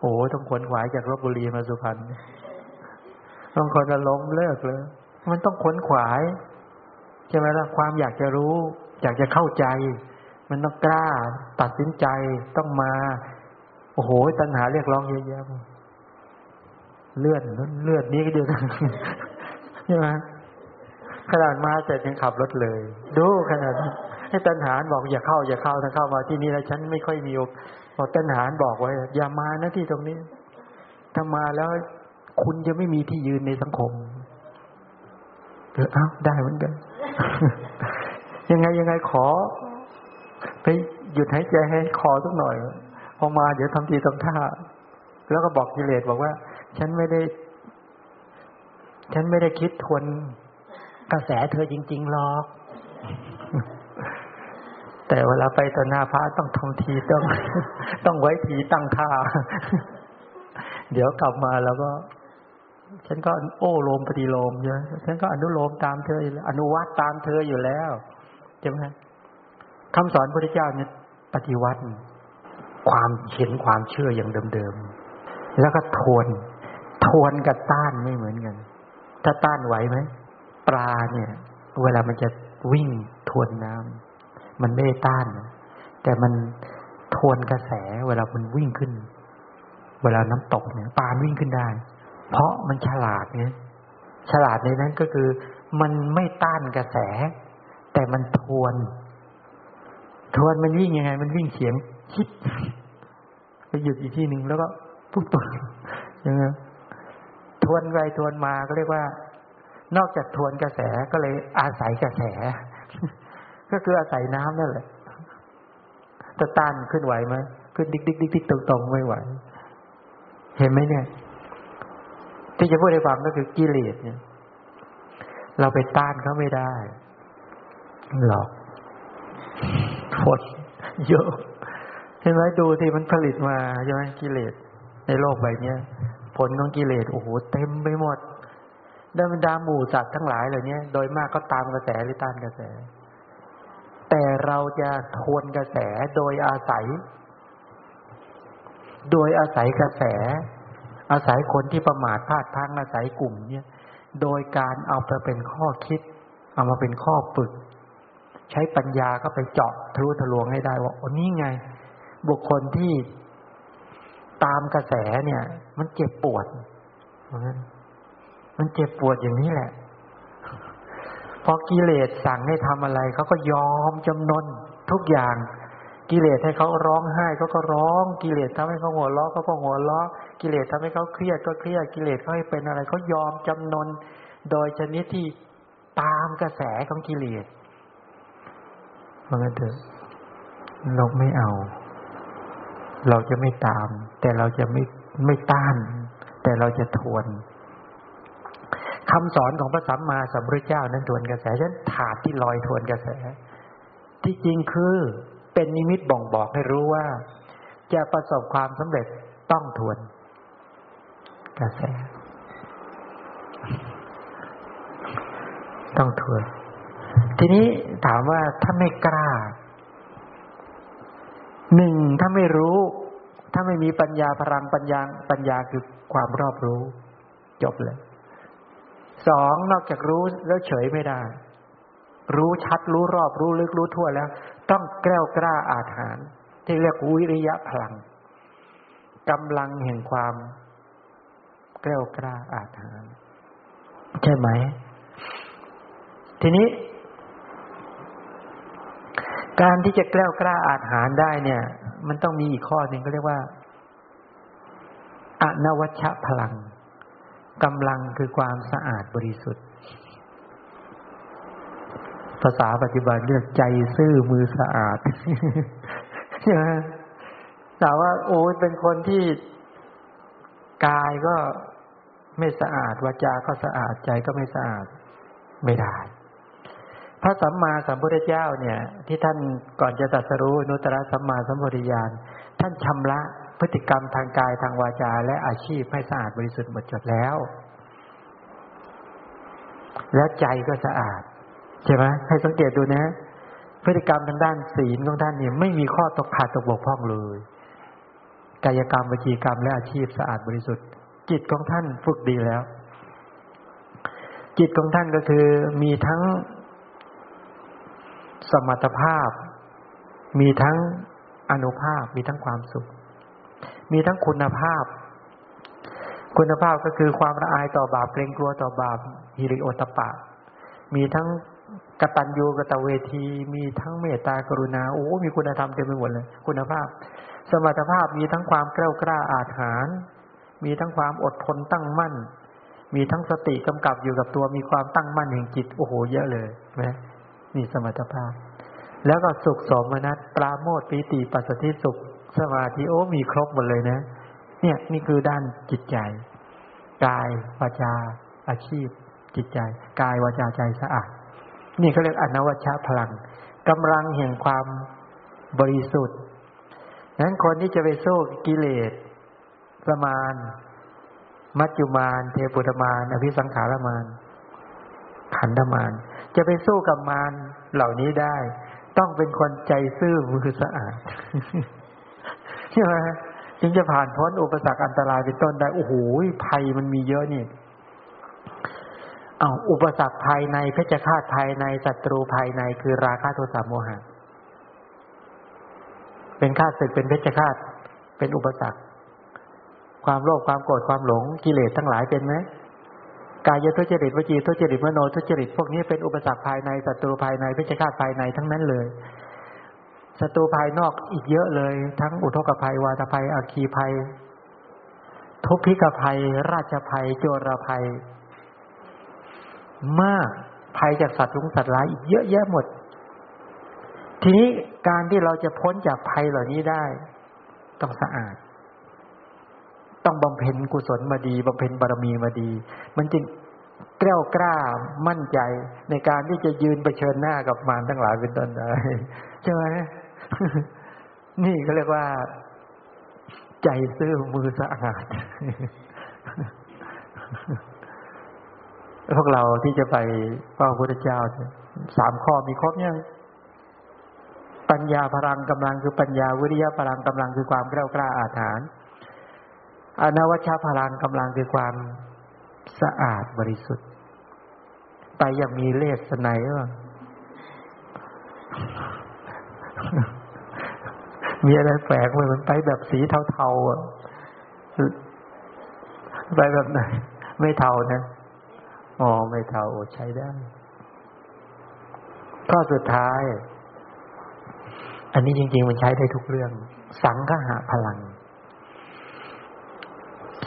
โอ้ต้องขนขวายจากรบบุรีมาสุพรรณต้องคนจะล้มเลิกเลยมันต้องขนขวายใช่ไหมล่ะความอยากจะรู้ อยากจะเข้าใจ มันต้องกล้า ตัดสินใจต้องมา โอ้โหตัณหาเรียกร้องเยอะแยะเลื่อนเลื่อนนี้ก็เดียวกันใช่ไหมขนาดมาเสร็จยังขับรถเลย ดูขนาด ให้ตันหาบอกอย่าเข้าอย่าเข้าถ้าเข้ามาที่นี่แล้วฉันไม่ค่อยมีโอกบอกตันหาบอกไว้ อย่ามานะที่ตรงนี้ ถ้ามาแล้วคุณจะไม่มีที่ยืนในสังคมเออเอ้าได้เหมือนกันยังไงยังไงขอ ไปหยุดหายใจให้คอสักหน่อยพอมาเดี๋ยวทำทีทำท่า แล้วก็บอกกิเลสบอกว่า ฉันไม่ได้ ฉันไม่ได้คิดทวนกระแสเธอจริง ๆหรอก แต่เวลาไปต่อหน้าพระต้องทำทีต้อง ต้องไว้ทีตั้งท่า เดี๋ยวกลับมาแล้วก็ ฉันก็โอ้โลมปฏิโลมเยอะฉันก็อนุโลมตามเธออนุวัตตามเธออยู่แล้วใช่ไหมคำสอนพระเจ้าเนี่ยปฏิวัติ ความเห็นความเชื่ออย่างเดิมๆแล้วก็ทวน ทวนกับต้านไม่เหมือนกัน ถ้าต้านไหวไหมปลาเนี่ย เวลามันจะวิ่งทวนน้ำ มันไม่ได้ต้าน แต่มันทวนกระแสเวลามันวิ่งขึ้น เวลาน้ำตกเนี่ยปลาวิ่งขึ้นได้ เพราะมันฉลาดเนี่ยฉลาดในนั้นก็คือ มันไม่ต้านกระแส แต่มันทวน ทวนมันวิ่งยังไง มันวิ่งเฉียงชิดไปหยุดอีกที่หนึ่งแล้วก็ปุ๊บปุ๊บยังไงทวนไปทวนมาก็เรียกว่า นอกจากทวนกระแสก็เลยอาศัยกระแส ก็คืออาศัยน้ำนั่นแหละจะต้านขึ้นไหวไหมขึ้นดิกดิกดิกดิกตรงตรงไม่ไหว เห็นไหมเนี่ย ที่จะพูดให้ฟังก็คือกิเลสเนี่ย เราไปต้านเขาไม่ได้หรอกผลเยอะเห็นไหมดูที่มันผลิตมาใช่ไหมกิเลสในโลกใบนี้ผลของกิเลสโอ้โหเต็มไปหมดดาบรรดาหมู่สัตว์ทั้งหลายเหล่านี้โดยมากก็ตามกระแสหรือต้านกระแส แต่เราจะทวนกระแสโดยอาศัย โดยอาศัยกระแส อาศัยคนที่ประมาทพลาดพังอาศัยกลุ่ม เนี่ย โดยการเอาไปเป็นข้อคิด เอามาเป็นข้อฝึก ใช้ปัญญาก็ไปเจาะทะลุทะลวงให้ได้ว่าโอ้นี่ไง บุคคลที่ตามกระแสเนี่ย มันเจ็บปวดมันเจ็บปวดอย่างนี้แหละ อกิเลสสั่งให้ทำอะไรเขาก็ยอมจำนนทุกอย่าง กิเลสให้เขาร้องไห้เขาก็ร้อง กิเลสทำให้เขาหัวเราะเขาก็หัวเราะกิเลสทำให้เขาเครียดก็เครียดกิเลสเขาให้เป็นอะไรเขายอมจำนนโดยชนิดที่ตามกระแสของกิเลสเพราะงั้นเถอะเราไม่เอา เราจะไม่ตาม แต่เราจะไม่ไม่ต้าน แต่เราจะทวน คำสอนของพระสัมมาสัมพุทธเจ้านั้นทวนกระแสฉันถาดที่ลอยทวนกระแส ที่จริงคือเป็นนิมิตบ่งบอกให้รู้ว่า จะประสบความสำเร็จต้องทวน กระแส ต้องทวน ทีนี้ถามว่าถ้าไม่กล้าหนึ่งถ้าไม่รู้ ถ้าไม่มีปัญญาพลังปัญญาปัญญาคือความรอบรู้ จบเลย สองนอกจากรู้แล้วเฉยไม่ได้ รู้ชัดรู้รอบรู้ลึกรู้ทั่วแล้ว ต้องแกล้วกล้าอาถรรที่เรียกวิริยะพลังกำลังแห่งความแกล้วกล้าอาถรรใช่ไหม ทีนี้ การที่จะแกล้วกล้าอาจหารได้เนี่ย มันต้องมีอีกข้อหนึ่งก็เรียกว่า อนวัชพลัง กำลังคือความสะอาดบริสุทธิ์ ภาษาปัจจุบันเรียกใจซื่อมือสะอาดใช่ไหมแต่ว่าโอ้ยเป็นคนที่กายก็ไม่สะอาดวาจาก็สะอาดใจก็ไม่สะอาดไม่ได้พระสัมมาสัมพุทธเจ้าเนี่ย ที่ท่านก่อนจะตรัสรู้นุตตรสัมมาสัมพุทธญาณท่านชำระ พฤติกรรมทางกายทางวาจา และอาชีพให้สะอาดบริสุทธิ์หมดจดแล้ว และใจก็สะอาด ใช่ไหมให้สังเกตดูนะ พฤติกรรมทางด้านศีลของท่านเนี่ยไม่มีข้อตกขาดตกบกพร่องเลย กายกรรมวิจีกรรมและอาชีพสะอาดบริสุทธิ์ จิตของท่านฝึกดีแล้ว จิตของท่านก็คือมีทั้งสมรรถภาพ มีทั้งอนุภาพมีทั้งความสุข มีทั้งคุณภาพ คุณภาพก็คือความละอายต่อบาปเกรงกลัวต่อบาปฮิริโอตปะ มีทั้งกตัญญูกตเวที มีทั้งเมตตากรุณาโอ้ มีคุณธรรมเต็มไปหมดเลย คุณภาพ สมรรถภาพมีทั้งความกล้ากล้าอาถรรพ์มีทั้งความอดทนตั้งมั่น มีทั้งสติกำกับอยู่กับตัวมีความตั้งมั่นแห่งจิตโอ้โหเยอะเลยนะมีสมรรถภาพ แล้วก็สุขสมนัตปราโมทปีติปัสสติสุข สมาธิโอ้มีครบหมดเลยนะ เนี่ยนี่คือด้านจิตใจกายวาจาอาชีพ จิตใจกายวาจาใจสะอาดนี่เขาเรียกอนวัชชะพลังกำลังแห่งความบริสุทธิ์นั้นคนที่จะไปสู้กิเลสสมานมัจจุมาน เทปุตมาน อภิสังขารมาน ขันธมาน จะไปสู้กับมารเหล่านี้ได้ ต้องเป็นคนใจซื่อมือสะอาด ช่ไหมจึงจะผ่านพ้นอุปสรรคอันตรายเป็นต้นได้โอ้โหภัยมันมีเยอะนี่เอาอุปสรรคภายในเพชฌฆาตภายในศัตรูภายในคือราคะโทสะโมหะเป็นฆาตศึกเป็นเพชฌฆาตเป็นอุปสรรค ความโลภความโกรธความหลงกิเลสทั้งหลายเป็นไหมกายทุจริตวจีทุจริตมโนทุจริตพวกนี้เป็นอุปสรรคภายในศัตรูภายในเพชฌฆาตภายในทั้งนั้นเลย ศัตรูภายนอกอีกเยอะเลย ทั้งอุทกภัย วาตภัยอาคีภัย ทุพพิกภัย ราชภัย โจรภัย มากภัยจากสัตว์ลุงสัตว์ร้ายอีกเยอะแยะหมด ทีนี้การที่เราจะพ้นจากภัยเหล่านี้ได้ ต้องสะอาด ต้องบำเพ็ญกุศลมาดีบำเพ็ญบารมีมาดี มันจึงกล้ากล้ามั่นใจในการที่จะยืนเผชิญหน้ากับมารทั้งหลายเป็นต้นได้ใช่ไหม นี่เขาเรียกว่า ใจซื่อมือสะอาด พวกเราที่จะไปพระพุทธเจ้าสามข้อมีครบยังปัญญาพลังกำลังคือปัญญาวิริยะพลังกำลังคือความกล้ากล้าอาถรรพ์อนวัชพลังกำลังคือความสะอาดบริสุทธิ์ ไปอยังมีเลสไนว่า มีอะไรแฝงไว้มันไปแบบสีเทาๆอะไปแบบไหนไม่เทานะอ๋อไม่เทาใช้ได้ข้อสุดท้าย อันนี้จริง ๆ มันใช้ได้ทุกเรื่อง สังฆะพลัง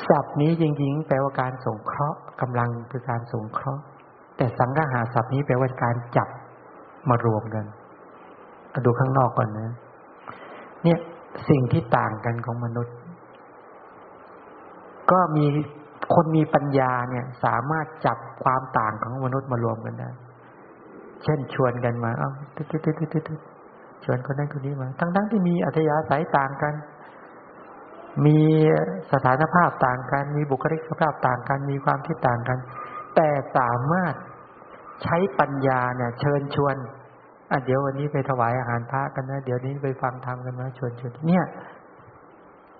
ศัพท์นี้จริง ๆ แปลว่าการสงเคราะห์กำลังคือการสงเคราะห์ แต่สังฆาศัพท์นี้แปลว่าการจับมารวมกันดูข้างนอกก่อนนะ เนี่ยสิ่งที่ต่างกันของมนุษย์ ก็มีคนมีปัญญาเนี่ย สามารถจับความต่างของมนุษย์มารวมกันได้ เช่นชวนกันมาเอ้าตึ๊ดตึ๊ดตึ๊ดตึ๊ดชวนคนนั้นคนนี้มา ทั้งๆที่มีอัธยาศัยต่างกัน มีสถานภาพต่างกัน มีบุคลิกภาพต่างกัน มีความคิดต่างกัน แต่สามารถใช้ปัญญาเนี่ย เชิญชวน อะเดี๋ยววันนี้ไปถวายอาหารพระกันนะ เดี๋ยวนี้ไปฟังธรรมกันนะชวนชวนเนี่ย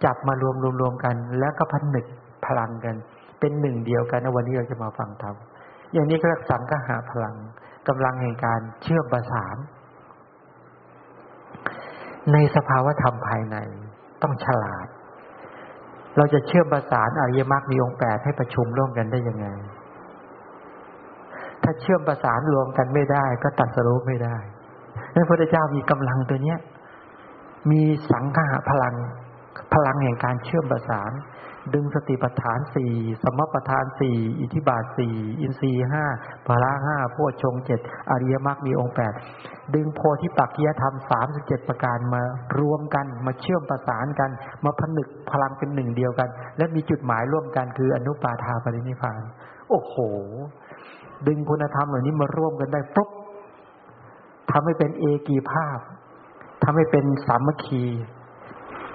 จับมารวมรวมรวมกัน แล้วก็พันหนึกพลังกัน เป็นหนึ่งเดียวกันนะวันนี้เราจะมาฟังธรรมอย่างนี้ก็เรียกสังฆะพลังกำลังแห่งการเชื่อมประสาน ในสภาวธรรมภายในต้องฉลาด เราจะเชื่อมประสานอริยมรรคมีองค์แปดให้ประชุมร่วมกันได้ยังไง ถ้าเชื่อมประสานรวมกันไม่ได้ ก็ตัดสรุปไม่ได้ นั้นพระพุทธเจ้ามีกำลังตัวเนี้ย มีสังฆะพลัง พลังแห่งการเชื่อมประสาน ดึงสติปัฏฐานสี่สมปัฏฐานสี่อิทิบาทสี่อินทรีห้าพละห้าพวชงเจ็ดอริยมรรคมีองค์แปดดึงโพธิปักขียธรรมสามสิบเจ็ดประการมารวมกันมาเชื่อมประสานกัน มาผนึกพลังเป็นหนึ่งเดียวกัน และมีจุดหมายร่วมกันคืออนุปาทาปรินิพาน โอ้โห ดึงคุณธรรมเหล่านี้มาร่วมกันได้ปุ๊บ ทำให้เป็นเอกีภาพทำให้เป็นสามัคคี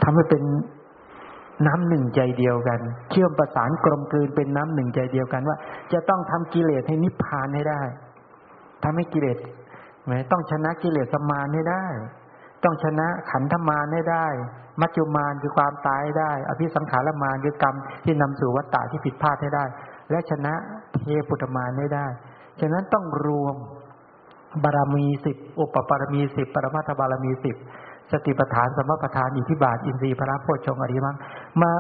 ทำให้เป็นน้ำหนึ่งใจเดียวกัน เชื่อมประสานกลมกลืนเป็นน้ำหนึ่งใจเดียวกันว่า จะต้องทำกิเลสให้นิพพานให้ได้ทำให้กิเลสไหมต้องชนะกิเลสสมานให้ได้ ต้องชนะขันธมานให้ได้ มัจจุมานคือความตายได้ อภิสังขารมานคือกรรมที่นำสู่วัฏฏะที่ผิดพลาดให้ได้ และชนะเทปุตมานให้ได้ ฉะนั้นต้องรวม บารมีสิบอุปปารมีสิบปรมัตถบารมีสิบสติปัฏฐานสมปัฏฐานอิทธิบาท อินทรีย์พระโพชฌงอริมังมา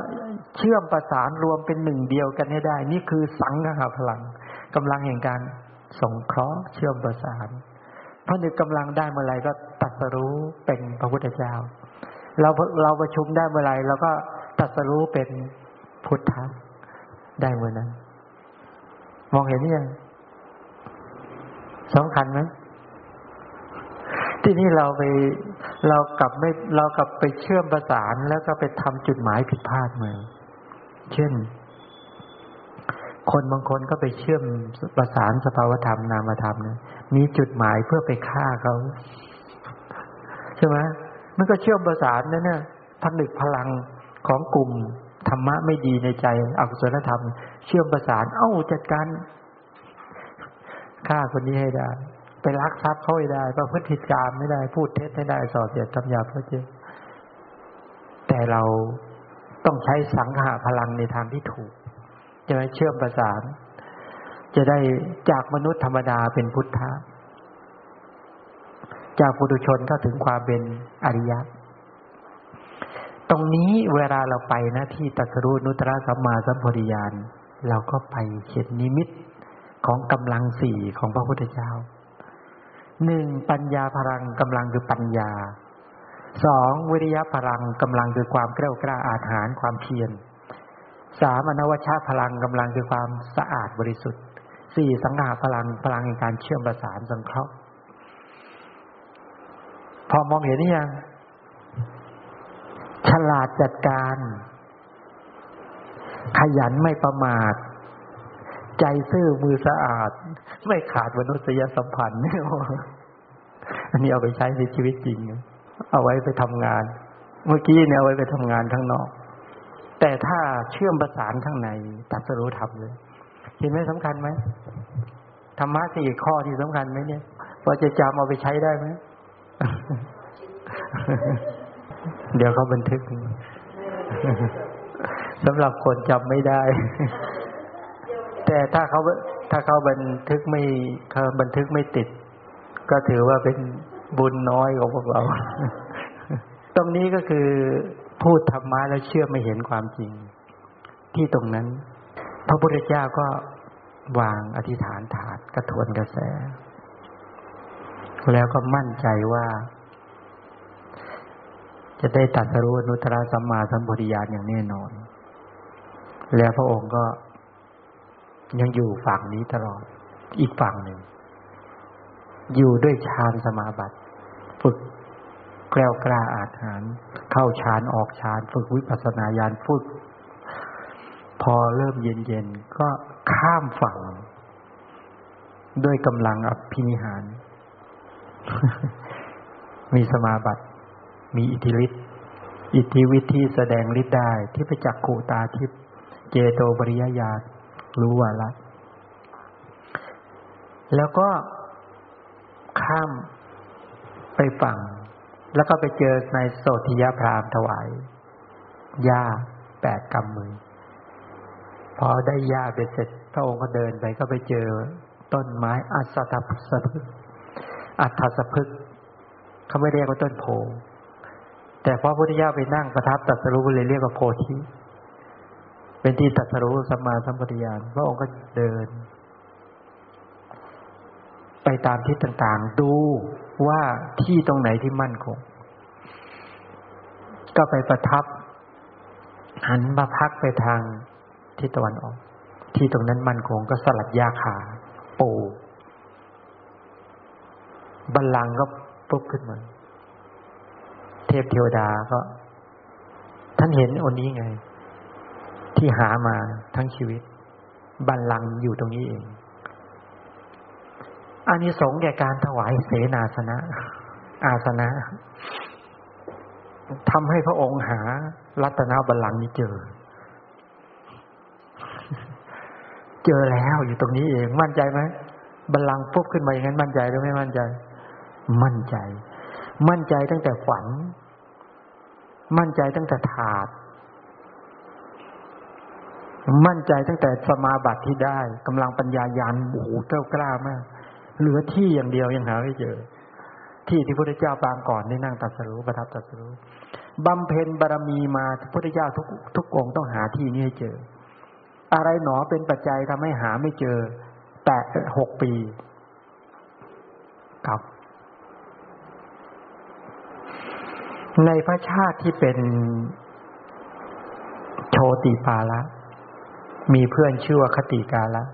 เชื่อมประสานรวมเป็นหนึ่งเดียวกันให้ได้ นี่คือสังฆะพลังกำลังแห่งการสงเคราะห์เชื่อมประสานพระนึกกำลังได้เมื่อไรก็ตัดสรู้เป็นพระพุทธเจ้า เราเราประชุมได้เมื่อไรเราก็ตัดสรู้เป็นพุทธะได้เมื่อนั้น มองเห็นยังสำคัญไหม ที่นี่เราไปเรากลับไม่เรากลับไปเชื่อมประสานแล้วก็ไปทำจุดหมายผิดพลาดมาเช่น คนบางคนก็ไปเชื่อมประสานสภาวธรรมนามธรรมเนี่ยมีจุดหมายเพื่อไปฆ่าเขาใช่ไหมมันก็เชื่อมประสานนั่นนี่ยผนึกพลังของกลุ่มธรรมะไม่ดีในใจอกุศลธรรม เชื่อมประสาน เอ้าจัดการฆ่าคนนี้ให้ได้ ไปลักทรัพย์เขาไม่ได้ประพฤติกรรมไม่ได้ พูดเท็จไม่ได้ส่อเสียดทำหยาบเพราะเจ้แต่เราต้องใช้สังหาพลังในทางที่ถูกจะได้เชื่อมประสาน จะได้จากมนุษย์ธรรมดาเป็นพุทธะจากปุถุชนก็ถึงความเป็นอริยะ ตรงนี้เวลาเราไปนะที่ตัสรูนุตระสัมมาสัมโพธิญาณเราก็ไปเห็นนิมิตของกำลังสี่ของพระพุทธเจ้า หนึ่งปัญญาพลังกำลังคือปัญญาสองวิริยะพลังกำลังคือความกล้ากล้าอาถรรพ์ความเพียรสามอนวชาพลังกำลังคือความสะอาดบริสุทธิ์สี่สังหาพลังพลังในการเชื่อมประสานสังเคราะห์พอมองเห็นนี่ยังฉลาดจัดการ ขยันไม่ประมาท ใจซื่อมือสะอาด ไม่ขาดมนุษยสัมพันธ์อันนี้เอาไปใช้ในชีวิตจริง เอาไว้ไปทำงาน เมื่อกี้เนี่ยเอาไว้ไปทำงานข้างนอก แต่ถ้าเชื่อมประสานข้างในตัดสรู้ทำเลยเห็นไหมสำคัญไหมธรรมะสี่ข้อที่สำคัญไหมเนี่ยพอจะจำเอาไปใช้ได้ไหมเดี๋ยวเขาบันทึกสำหรับคนจำไม่ได้ แต่ถ้าเขาถ้าเขาบันทึกไม่เขาบันทึกไม่ติด ก็ถือว่าเป็นบุญน้อยของพวกเรา ตรงนี้ก็คือพูดธรรมะแล้วเชื่อไม่เห็นความจริง ที่ตรงนั้น พระพุทธเจ้าก็วางอธิษฐานถาดกระทวนกระแส แล้วก็มั่นใจว่า จะได้ตัดสรุนุตระสัมมาสัมปวิญาณอย่างแน่นอน แล้วพระองค์ก็ ยังอยู่ฝั่งนี้ตลอด อีกฝั่งหนึ่ง อยู่ด้วยฌานสมาบัติ ฝึกแกล้วกล้าอาถานเข้าฌานออกฌาน ฝึกวิปัสสนาญาณฝึก พอเริ่มเย็นๆ ก็ข้ามฝั่ง ด้วยกำลังอภินิหาร มีสมาบัติ มีอิทธิฤทธิ์อิทธิวิธีแสดงฤทธิ์ได้ที่ไปจักขูตาทิพเจโตบริยญาณ รู้ว่าละแล้วก็ข้ามไปฝั่ง แล้วก็ไปเจอในโสธิยาพรามถวายหญ้าแปดกำมือ พอได้หญ้าไปเสร็จ พระองค์ก็เดินไปก็ไปเจอต้นไม้อัศทสพึกอัศสพึกเขาไม่เรียกว่าต้นโพแต่พอพุทธเจ้าไปนั่งประทับตัดสรุปเลยเรียกว่าโพธิ เป็นที่ตัดสรู้สัมมาสัมปวิญาณพระองค์ก็เดิน ไปตามทิศต่างๆ ดูว่าที่ตรงไหนที่มั่นคง ก็ไปประทับ หันมาพักไปทางทิศตะวันออก ที่ตรงนั้นมั่นคงก็สลัดยาขาปูบัลลังก็ปุ๊บขึ้นมา เทพเทวดาก็ ท่านเห็นอนนี้ไง ที่หามาทั้งชีวิต บัลลังก์อยู่ตรงนี้เองอันนี้สงแก่การถวายเสนาสนะ อาสนะทำให้พระองค์หารัตนบัลลังก์นี้เจอ เจอแล้วอยู่ตรงนี้เอง มั่นใจไหมบัลลังก์ปุ๊บขึ้นมาอย่างนั้นมั่นใจหรือไม่มั่นใจ มั่นใจ มั่นใจตั้งแต่ฝัน มั่นใจตั้งแต่ถาด มั่นใจตั้งแต่สมาบัติที่ได้กำลังปัญญายานโอ้โหเก้ากล้ามาก เหลือที่อย่างเดียวยังหาไม่เจอ ที่ที่พระพุทธเจ้าปางก่อนได้นั่งตัดสรู้ประทับตัดสรู้บำเพ็ญบารมีมาพระพุทธเจ้าทุกทุกองต้องหาที่นี้ให้เจอ อะไรหนอเป็นปัจจัยทำให้หาไม่เจอแปดหกปีกับ ในพระชาติที่เป็นโชติปาละ มีเพื่อนชื่อว่าคติกาละ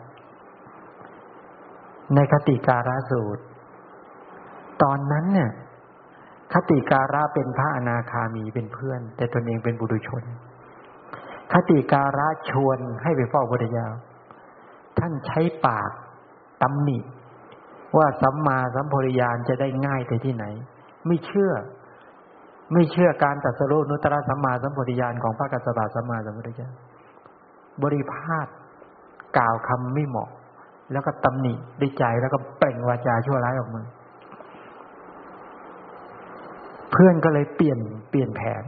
ในคติการะสูตร ตอนนั้นเนี่ยคติการะเป็นพระอนาคามีเป็นเพื่อน แต่ตนเองเป็นบุรุชน คติการะชวนให้ไปเฝ้าพุทธเจ้าท่านใช้ปากตำหนิ ว่าสัมมาสัมโพธิญาณจะได้ง่ายแต่ที่ไหน ไม่เชื่อ ไม่เชื่อการตัดสรุนุตระสัมมาสัมโพธิญาณของพระกัสสปะสัมมาสัมพุทธเจ้า บริพาทกล่าวคำไม่เหมาะ แล้วก็ตำหนิด้วยใจแล้วก็เปล่งวาจาชั่วร้ายออกมาเพื่อนก็เลยเปลี่ยนเปลี่ยนแผน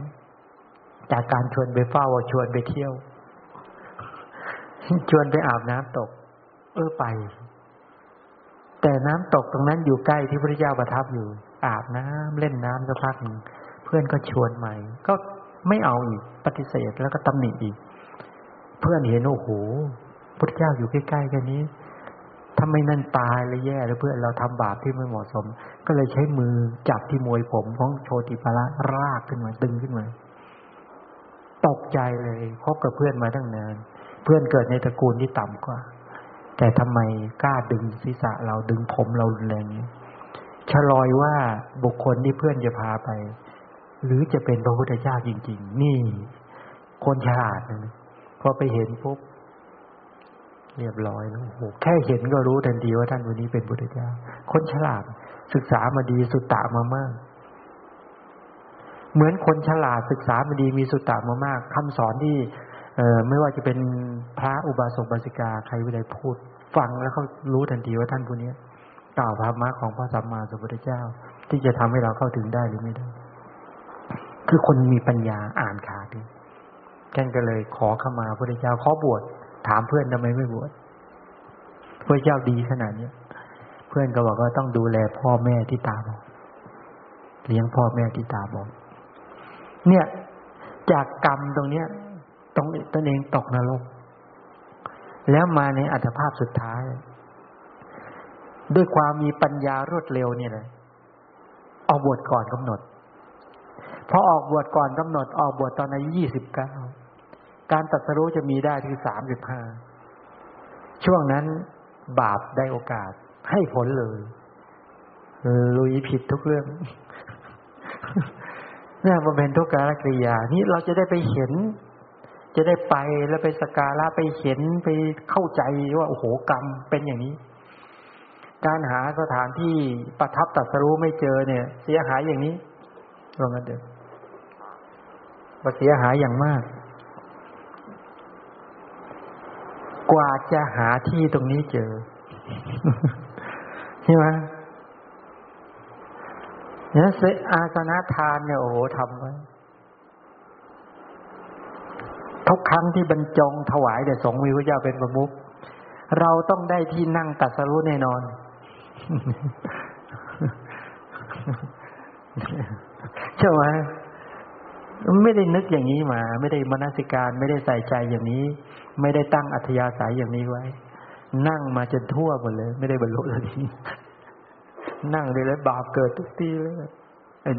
จากการชวนไปเฝ้าชวนไปเที่ยว ชวนไปอาบน้ำตก เออไป แต่น้ำตกตรงนั้นอยู่ใกล้ที่พระเจ้าประทับอยู่ อาบน้ำเล่นน้ำสักพักหนึ่งเพื่อนก็ชวนใหม่ ก็ไม่เอาอีก ปฏิเสธแล้วก็ตำหนิอีก เพื่อนเห็นโอ้โหพระเจ้าอยู่ใกล้ๆแค่นี้ถ้าไม่นั่นตายเลยแย่แล้วเพื่อนเราทำบาปที่ไม่เหมาะสม ก็เลยใช้มือจับที่มวยผมของโชติปละรากขึ้นมาดึงขึ้นมาตกใจเลยคบกับเพื่อนมาตั้งนานเพื่อนเกิดในตระกูลที่ต่ำกว่า แต่ทำไมกล้าดึงศีรษะเราดึงผมเรารุนแรงนี้ชะลอยว่าบุคคลที่เพื่อนจะพาไป หรือจะเป็นพระพุทธเจ้าจริง ๆ นี่คนฉลาดนะ อไปเห็นปุ๊บเรียบร้อยแล้วโอ้โหแค่เห็นก็รู้ทันทีว่าท่านวันนี้เป็นพุทธเจ้าคนฉลาด ศึกษามาดีสุตตะมามาก เหมือนคนฉลาดศึกษามาดีมีสุตตะมามากคำสอนที่ เออไม่ว่าจะเป็นพระอุบาสกบาสิกาใครวิไลพูด ฟังแล้วเขารู้ทันทีว่าท่านผู้นี้กล่าวพระมรรคของพระสัมมาสัมพุทธเจ้า ที่จะทำให้เราเข้าถึงได้หรือไม่ได้ คือคนมีปัญญาอ่านขาดี แกก็เลยขอเข้ามาพระพุทธเจ้าขอบวชถามเพื่อนทำไมไม่บวชพระเจ้าดีขนาดนี้เพื่อนก็บอกว่าต้องดูแลพ่อแม่ที่ตาบอดเลี้ยงพ่อแม่ที่ตาบอดเนี่ย จากกรรมตรงเนี้ยตรงตนเองตกนรก แล้วมาในอัตภาพสุดท้าย ด้วยความมีปัญญารวดเร็วเนี่ยเลยออกบวชก่อนกำหนดพอออกบวชก่อนกำหนดออกบวชตอนอายุยี่สิบเก้า การตัดสรู้จะมีได้ที่สามสิบห้าช่วงนั้นบาปได้โอกาสให้ผลเลยลุยผิดทุกเรื่องนี่มันเป็นทุกการกิริยา นี่เราจะได้ไปเห็น จะได้ไปแล้วไปสการะไปเห็นไปเข้าใจว่าโอ้โหกรรมเป็นอย่างนี้ การหาสถานที่ประทับตัดสรู้ไม่เจอเนี่ย เสียหายอย่างนี้ว่างั้นเด็กเสียหายอย่างมาก กว่าจะหาที่ตรงนี้เจอ ใช่ไหมเนี่ยอาสนะทานเนี่ยโอ้โหทำไว้ทุกครั้งที่บรรจงถวายเดี๋ยวสงมีพระเจ้าเป็นประมุขเราต้องได้ที่นั่งตัดสรุแน่นอน ใช่ไหม ไม่ได้นึกอย่างนี้มา ไม่ได้มนสิการ ไม่ได้ใส่ใจอย่างนี้ ไม่ได้ตั้งอัธยาศัยอย่างนี้ไว้ นั่งมาจนทั่วหมดเลย ไม่ได้บรรลุเลยทีนั่งเลยแล้วบาปเกิดทุกทีเลย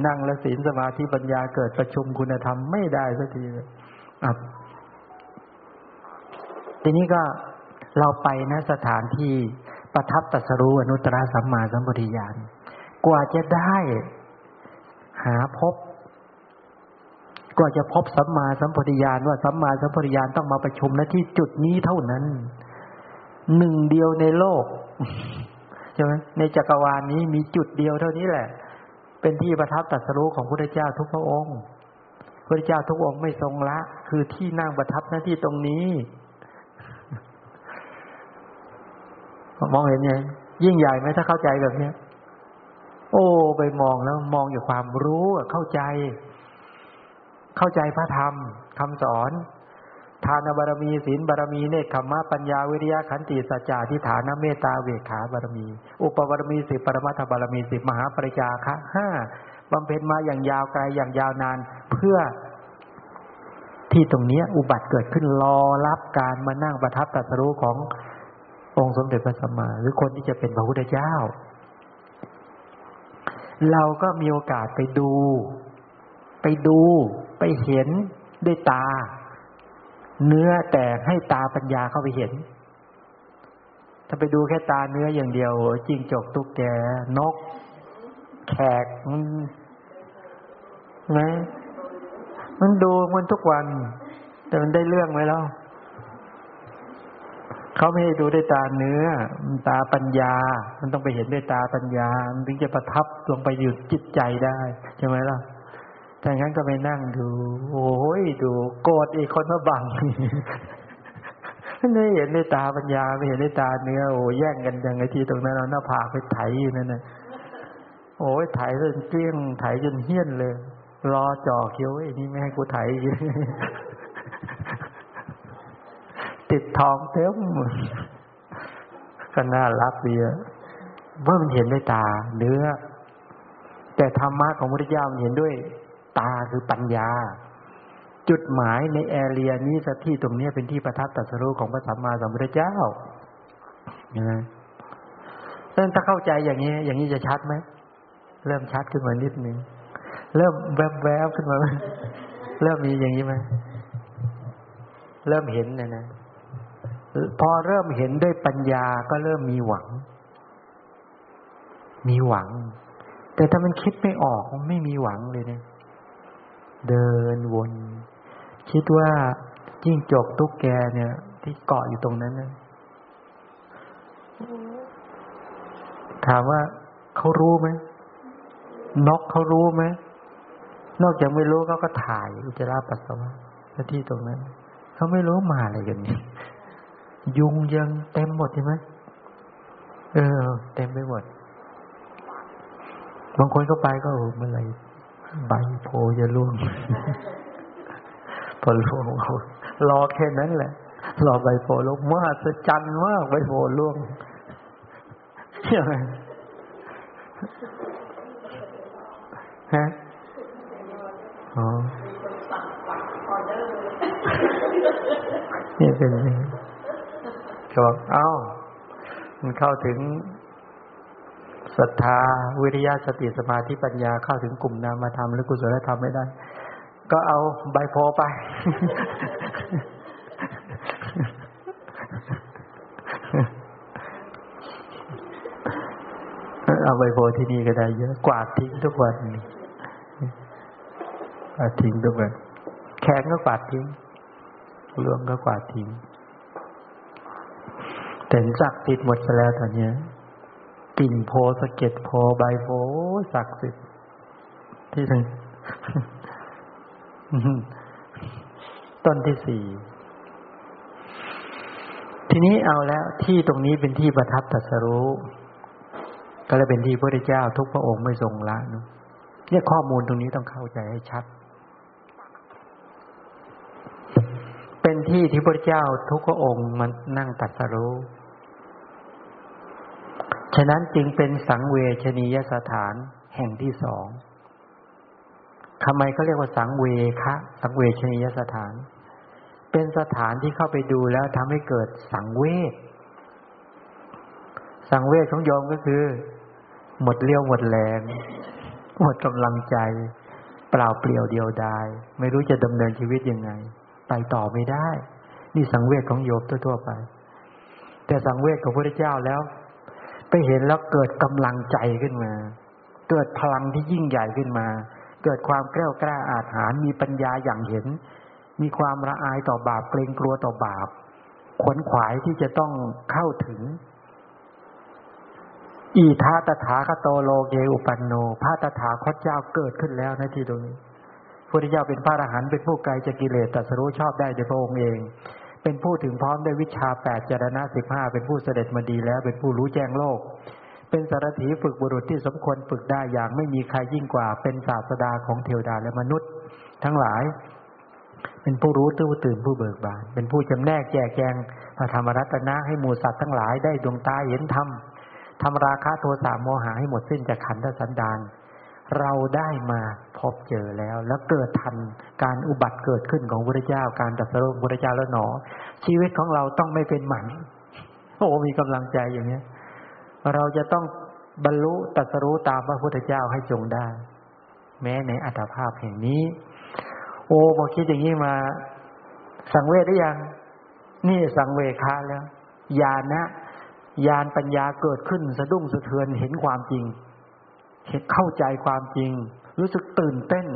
นั่งแล้วศีลสมาธิปัญญาเกิดประชุมคุณธรรมไม่ได้สักทีเลยอะทีนี้ก็เราไปนะสถานที่ประทับตัสรู้อนุตตรสัมมาสัมปทิญาณกว่าจะได้หาพบ ก็จะพบสัมมาสัมปทญาณว่าสัมมาสัมปทญาณต้องมาประชุมณที่จุดนี้เท่านั้น หนึ่งเดียวในโลกใช่ไหมในจักรวาลนี้มีจุดเดียวเท่านี้แหละ เป็นที่ประทับตัดสรู้ของพระเจ้าทุกพระองค์พระเจ้าทุกองค์ไม่ทรงละ คือที่นั่งประทับหน้าที่ตรงนี้ มองเห็นไงยิ่งใหญ่ไหมถ้าเข้าใจแบบนี้โอ้ ไปมองแล้วมองอยู่ความรู้เข้าใจ เข้าใจพระธรรมคำสอน ทานบารมีศีลบารมีเนคขมะปัญญาวิริยะขันติสัจจะทิฏฐานเมตตาเวขาบารมี อุปบารมีสิบปรมัตถบารมีสิบมหาปริจาคะห้าบำเพ็ญมาอย่างยาวไกลอย่างยาวนานเพื่อที่ตรงนี้อุบัติเกิดขึ้นรอรับการมานั่งประทับตรัสรู้ขององค์สมเด็จพระสัมมาหรือคนที่จะเป็นพระพุทธเจ้า เราก็มีโอกาสไปดู ไปดู ไปเห็นด้วยตา เนื้อแต่ให้ตาปัญญาเข้าไปเห็น ถ้าไปดูแค่ตาเนื้ออย่างเดียวจริงจกตุ๊กแกนก แขกมันไหมมันดูมันทุกวัน แต่มันได้เรื่องไหมแล้วเขาไม่ให้ดูด้วยตาเนื้อตาปัญญา มันต้องไปเห็นด้วยตาปัญญา มันถึงจะประทับลงไปอยู่จิตใจได้ ใช่ไหมล่ะ แต่งั้นก็ไปนั่งดู โอ้ยดูโกรธอีกคนมาบังไม่เห็นด้วยตาปัญญาไม่เห็นด้วยตาเนื้อโอ้แย่งกันอย่างไอที่ตรงนั้นเราหน้าผากไปไถอยู่นั่นน่ะโอ้ยไถจนเกลี้ยงไถจนเฮี้ยนเลย รอจ่อเคี้ยวไอ้นี่ไม่ให้กูไถติดทองเต็มก็น่ารักดีเมื่อมันเห็นด้วยตา เนื้อ แต่ธรรมะของพระพุทธเจ้ามันเห็นด้วย ตาคือปัญญา จุดหมายในแอเรียนี้สที่ตรงนี้เป็นที่ประทับตัสรู้ของพระสัมมาสัมพุทธเจ้าเห็นไหมถ้าเข้าใจอย่างนี้ อย่างนี้จะชัดไหมเริ่มชัดขึ้นมานิดนึงเริ่มแวบๆขึ้นมาไหมเริ่มมีอย่างนี้ไหมเริ่มเห็นนะนะพอเริ่มเห็นด้วยปัญญาก็เริ่มมีหวัง มีหวัง แต่ถ้ามันคิดไม่ออกไม่มีหวังเลยเนี่ย เดินวน คิดว่าจิ้งจกตุ๊กแกเนี่ย ที่เกาะอยู่ตรงนั้นนะถามว่าเขารู้ไหมนกเขารู้ไหมนอกจากไม่รู้เขาก็ถ่ายอุจจาระปัสสาวะที่ตรงนั้นเขาไม่รู้มาอะไรกันนี่ยุงยังเต็มหมดใช่ไหมเออ เต็มไปหมด บางคนก็ไปก็เมื่อไร ใบโพจะล่วง พอล่วงเขารอแค่นั้นแหละ รอใบโพล่วงมากสะจันมากใบโพล่วงใช่ไหมฮะอ๋อนี่เป็นยังก็บอกเอ้า มันเข้าถึง ศรัทธาวิริยะสติสมาธิปัญญาเข้าถึงกลุ่มนามธรรมหรือกุศลธรรมไม่ได้ ก็เอาใบโพไป เอาใบโพที่นี่ก็ได้เยอะกวาดทิ้งทุกวันกวาดทิ้งทุกวันแข็งก็กวาดทิ้งรวมก็กวาดทิ้งแต่ศักดิ์สิทธิ์หมดไปแล้วตอนนี้ กิ่งโพสะเก็ดโพใบโพศักดิ์สิทธิ์ที่หนึ่งต้นที่สี่ทีนี้เอาแล้วที่ตรงนี้เป็นที่ประทับตัสรู้ ก็เลยเป็นที่พระเจ้า ทุกพระองค์ไม่ทรงละนุเนี่ยข้อมูลตรงนี้ต้องเข้าใจให้ชัด เป็นที่ที่พระเจ้าทุกพระองค์มันนั่งตัดสรู้ ฉะนั้นจึงเป็นสังเวชนียสถานแห่งที่สองทำไมเขาเรียกว่าสังเวคะ สังเวชนียสถาน เป็นสถานที่เข้าไปดูแล้วทำให้เกิดสังเวชสังเวชของโยมก็คือ หมดเลี้ยวหมดแรงหมดกำลังใจ เปล่าเปลี่ยวเดียวดาย ไม่รู้จะดำเนินชีวิตยังไง ไปต่อไม่ได้ นี่สังเวชของโยมทั่วๆไป แต่สังเวชของพระเจ้าแล้ว ไปเห็นแล้วเกิดกำลังใจขึ้นมา เกิดพลังที่ยิ่งใหญ่ขึ้นมา เกิดความกล้ากล้าอาถรรพ์มีปัญญาอย่างเห็น มีความละอายต่อบาปเกรงกลัวต่อบาป ขวนขวายที่จะต้องเข้าถึง อีทาตถาคโตโลเกอุปันโนพระตถาคตเจ้าเกิดขึ้นแล้วนะที่ตรงนี้พระพุทธเจ้าเป็นพระอรหันต์เป็นผู้ไกลจากกิเลสตัสรู้ชอบได้โดยพระองค์เอง เป็นผู้ถึงพร้อมด้วยวิชาแปดจารณะสิบห้าเป็นผู้เสด็จมาดีแล้ว เป็นผู้รู้แจ้งโลก เป็นสารถีฝึกบุรุษที่สมควรฝึกได้อย่างไม่มีใครยิ่งกว่า เป็นศาสดาของเทวดาและมนุษย์ ทั้งหลาย เป็นผู้รู้ตื้อตื่นผู้เบิกบาน เป็นผู้จำแนกแจกแจงพระธรรมรัตนะให้หมู่สัตว์ทั้งหลายได้ดวงตาเห็นธรรมทำราคะโทสะโมหะให้หมดสิ้นจากขันธสันดาน เราได้มาพบเจอแล้ว แล้วเกิดทันการอุบัติเกิดขึ้นของพระเจ้า การตรัสรู้พระเจ้าแล้วหนอ ชีวิตของเราต้องไม่เป็นหมันโอ้มีกำลังใจอย่างเนี้ย เราจะต้องบรรลุตัสรู้ตามพระพุทธเจ้าให้จงได้ แม้ในอัตภาพแห่งนี้ โอ้พอคิดอย่างนี้มา สังเวชได้ยัง นี่สังเวคาแล้วญาณนะญาณปัญญาเกิดขึ้นสะดุ้งสะเทือนเห็นความจริง เข้าใจความจริง รู้สึกตื่นเต้น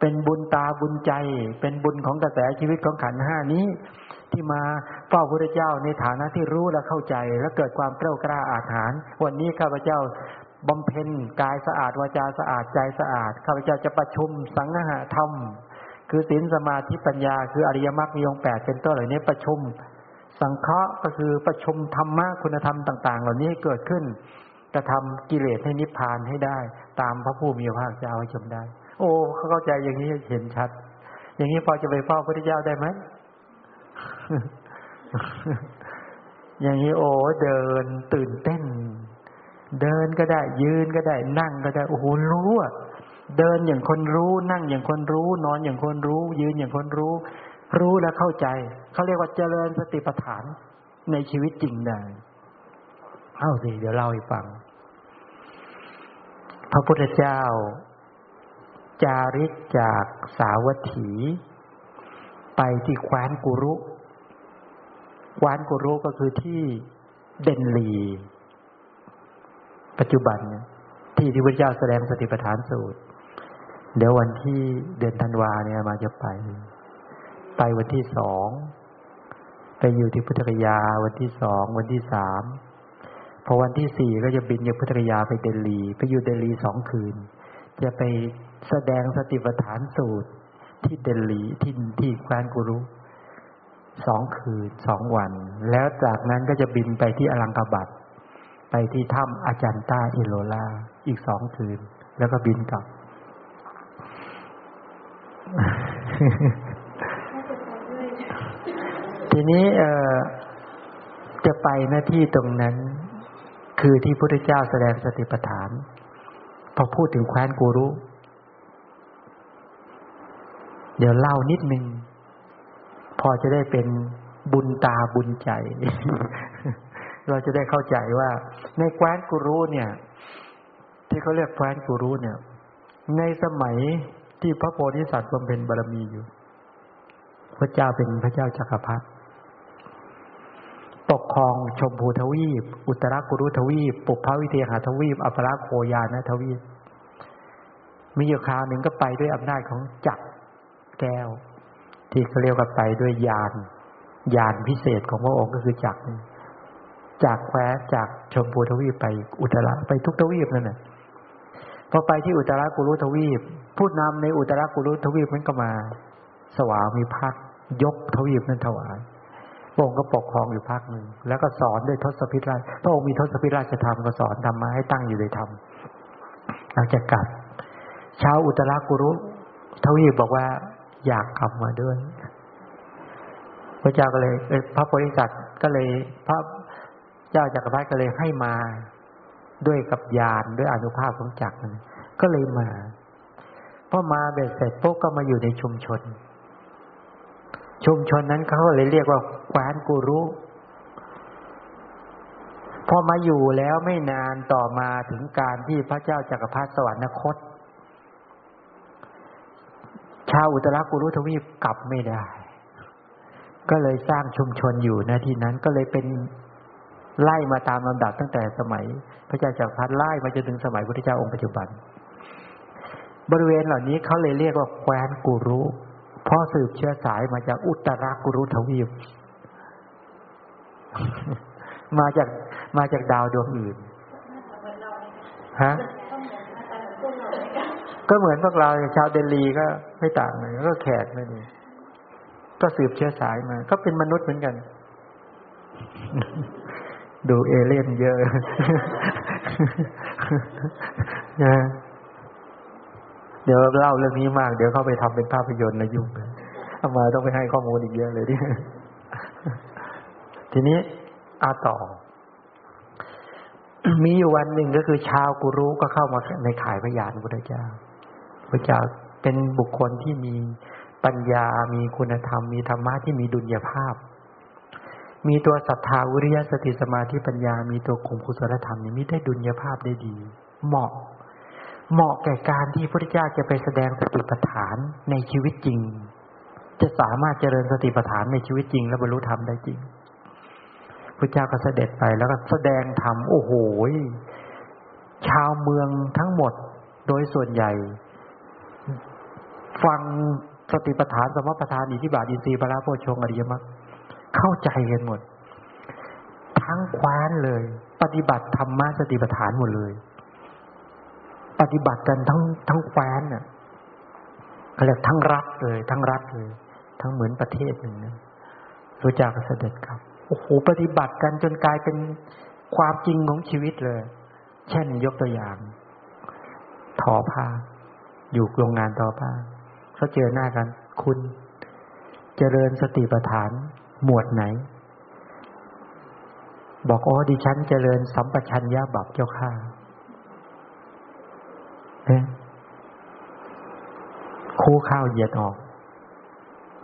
เป็นบุญตาบุญใจ เป็นบุญของกระแสชีวิตของขันห้านี้ ที่มาเฝ้าพระเจ้าในฐานะที่รู้และเข้าใจ และเกิดความเกล้ากล้าอาถรรพ์วันนี้ข้าพเจ้าบำเพ็ญกายสะอาดวาจาสะอาดใจสะอาดข้าพเจ้าจะประชุมสังหะธรรม คือศีลสมาธิปัญญา คืออริยมรรคมีองค์แปดเป็นต้นเหล่านี้ประชุม สังเคราะห์ก็คือประชุมธรรมะคุณธรรมต่าง ๆ เหล่านี้เกิดขึ้น กระทำกิเลสให้นิพพานให้ได้ ตามพระผู้มีพระภาคเจ้าให้ชมได้ โอ้เขาเข้าใจอย่างนี้เห็นชัด อย่างนี้พอจะไปเฝ้าพระพุทธเจ้าได้ไหมอย่างนี้โอ้เดินตื่นเต้น เดินก็ได้ ยืนก็ได้ นั่งก็ได้โอ้โหรู้อะเดินอย่างคนรู้นั่งอย่างคนรู้ นอนอย่างคนรู้ ยืนอย่างคนรู้ รู้และเข้าใจเขาเรียกว่าเจริญสติปัฏฐานในชีวิตจริงได้ เอาสิเดี๋ยวเล่าให้ฟัง พระพุทธเจ้า จาริกจากสาวัตถี ไปที่แคว้นกุรุแคว้นกุรุก็คือที่เดนลี ปัจจุบันที่ที่พระเจ้าแสดงสติปัฏฐานสูตร เดี๋ยววันที่เดือนธันวาเนี่ยมาจะไป ไปวันที่สองไปอยู่ที่พุทธคยาวันที่สองวันที่สาม อวันที่สี่ก็จะบินจากพุทธคยาไปเดลี ไปอยู่เดลีสองคืน จะไปแสดงสติปัฏฐานสูตรที่เดลีที่ที่แคว้นกุรุสองคืนสองวัน แล้วจากนั้นก็จะบินไปที่อลังกบัตไปที่ถ้ำอาจารย์ต้าอิโลลาอีกสองคืน แล้วก็บินกลับทีนี้เออจะไปหน้าที่ตรงนั้น คือที่พระพุทธเจ้าแสดงสติปัฏฐาน พอพูดถึงแคว้นกูรุเดี๋ยวเล่านิดนึง พอจะได้เป็นบุญตาบุญใจ เราจะได้เข้าใจว่า ในแคว้นกูรุเนี่ย ที่เขาเรียกแคว้นกูรุเนี่ย ในสมัยที่พระโพธิสัตว์บำเพ็ญบารมีอยู่ พระเจ้าเป็นพระเจ้าจักรพรรดิ ปกครองชมพูทวีป อุตรกุรุทวีป ปุพพวิเทหาทวีป อัปราโคยานะทวีป มีอยู่คราวหนึ่งก็ไปด้วยอำนาจของจักรแก้ว ที่เขาเรียกว่าไปด้วยยานยานพิเศษของพระองค์ก็คือจักรจากแคว้จากชมพูทวีปไปอุตระไปทุกทวีปนั่นแหละพอไปที่อุตรากุรุทวีป ผู้นำในอุตรากุรุทวีปนั้นก็มา สวามีพักยกทวีปนั้นถวาย ระองค์ก็ปกครองอยู่พักหนึ่งแล้วก็สอนด้วยทศพิธราชพระองค์มีทศพิธราชธรรมก็สอนธรรมะให้ตั้งอยู่ในธรรมหลังจากกลับชาวอุตรากุรุทวีปบอกว่าอยากกลับมาด้วย พระเจ้าก็เลยพระโพธิสัตว์ก็เลยพระเจ้าจักรพรรดิก็เลยให้มาด้วยกับยานด้วยอนุภาพของจักรนั้นก็เลยมาพอมาเบ็ดเสร็จปุ๊บก็มาอยู่ในชุมชน ชุมชนนั้นเขาเลยเรียกว่า แคว้นกูรุพอมาอยู่แล้วไม่นานต่อมาถึงการที่พระเจ้าจักรพรรดิสวรรคต ชาวอุตรากุรุทวีปกลับไม่ได้ ก็เลยสร้างชุมชนอยู่ณที่นั้นก็เลยเป็นไล่มาตามลำดับตั้งแต่สมัย พระเจ้าจักรพรรดิไล่มาจนถึงสมัยพระพุทธเจ้าองค์ปัจจุบัน บริเวณเหล่านี้เขาเลยเรียกว่าแคว้นกุรุเพราะสืบเชื้อสายมาจากอุตรากุรุทวีป มาจากมาจากดาวดวงอื่นฮะก็เหมือนพวกเราชาวเดลีก็ไม่ต่างเลยก็แขกนั่นเองก็สืบเชื้อสายมา ก็เป็นมนุษย์เหมือนกัน ดูเอเลี่ยนเยอะนะเดี๋ยวเล่าเรื่องนี้มาก เดี๋ยวเข้าไปทำเป็นภาพยนตร์นะยุ่งเอามาต้องไปให้ข้อมูลอีกเยอะเลยดิ ทีนี้อาต่อ มีอยู่วันหนึ่งก็คือ ชาวกุรุก็เข้ามาในขายพยานพระเจ้าพระเจ้าเป็นบุคคลที่มีปัญญา มีคุณธรรม มีธรรมะที่มีดุลยภาพ มีตัวศรัทธาวิริยะสติสมาธิปัญญา มีตัวคุมกุศลธรรมนี่มีได้ดุลยภาพได้ดี เหมาะ เหมาะแก่การที่พระพุทธเจ้าจะไปแสดงสติปัฏฐานในชีวิตจริง จะสามารถเจริญสติปัฏฐานในชีวิตจริง และบรรลุธรรมได้จริง พระเจ้าก็เสด็จไปแล้วก็แสดงธรรมโอ้โหชาวเมืองทั้งหมดโดยส่วนใหญ่ ฟังสติปัฏฐานสมปัฏฐานอิทธิบาทอินทรีย์พระโพชงอริยมรรคเข้าใจกันหมด ทั้งคว้านเลย ปฏิบัติธรรมะสติปัฏฐานหมดเลย ปฏิบัติกันทั้งทั้งแคว้นน่ะเขาเรียกทั้งรัฐเลย ทั้งรัฐเลย ทั้งเหมือนประเทศหนึ่งนะพระเจ้าก็เสด็จครับ โอ้โหปฏิบัติกันจนกลายเป็นความจริงของชีวิตเลย เช่นยกตัวอย่าง ทอผ้า อยู่โรงงานทอผ้าเขาเจอหน้ากัน คุณเจริญสติปัฏฐาน หมวดไหน บอกอ๋อดิฉันเจริญสัมปชัญญะบับเจ้าข้าเนี่ยคู่ข้าวเหยียดออก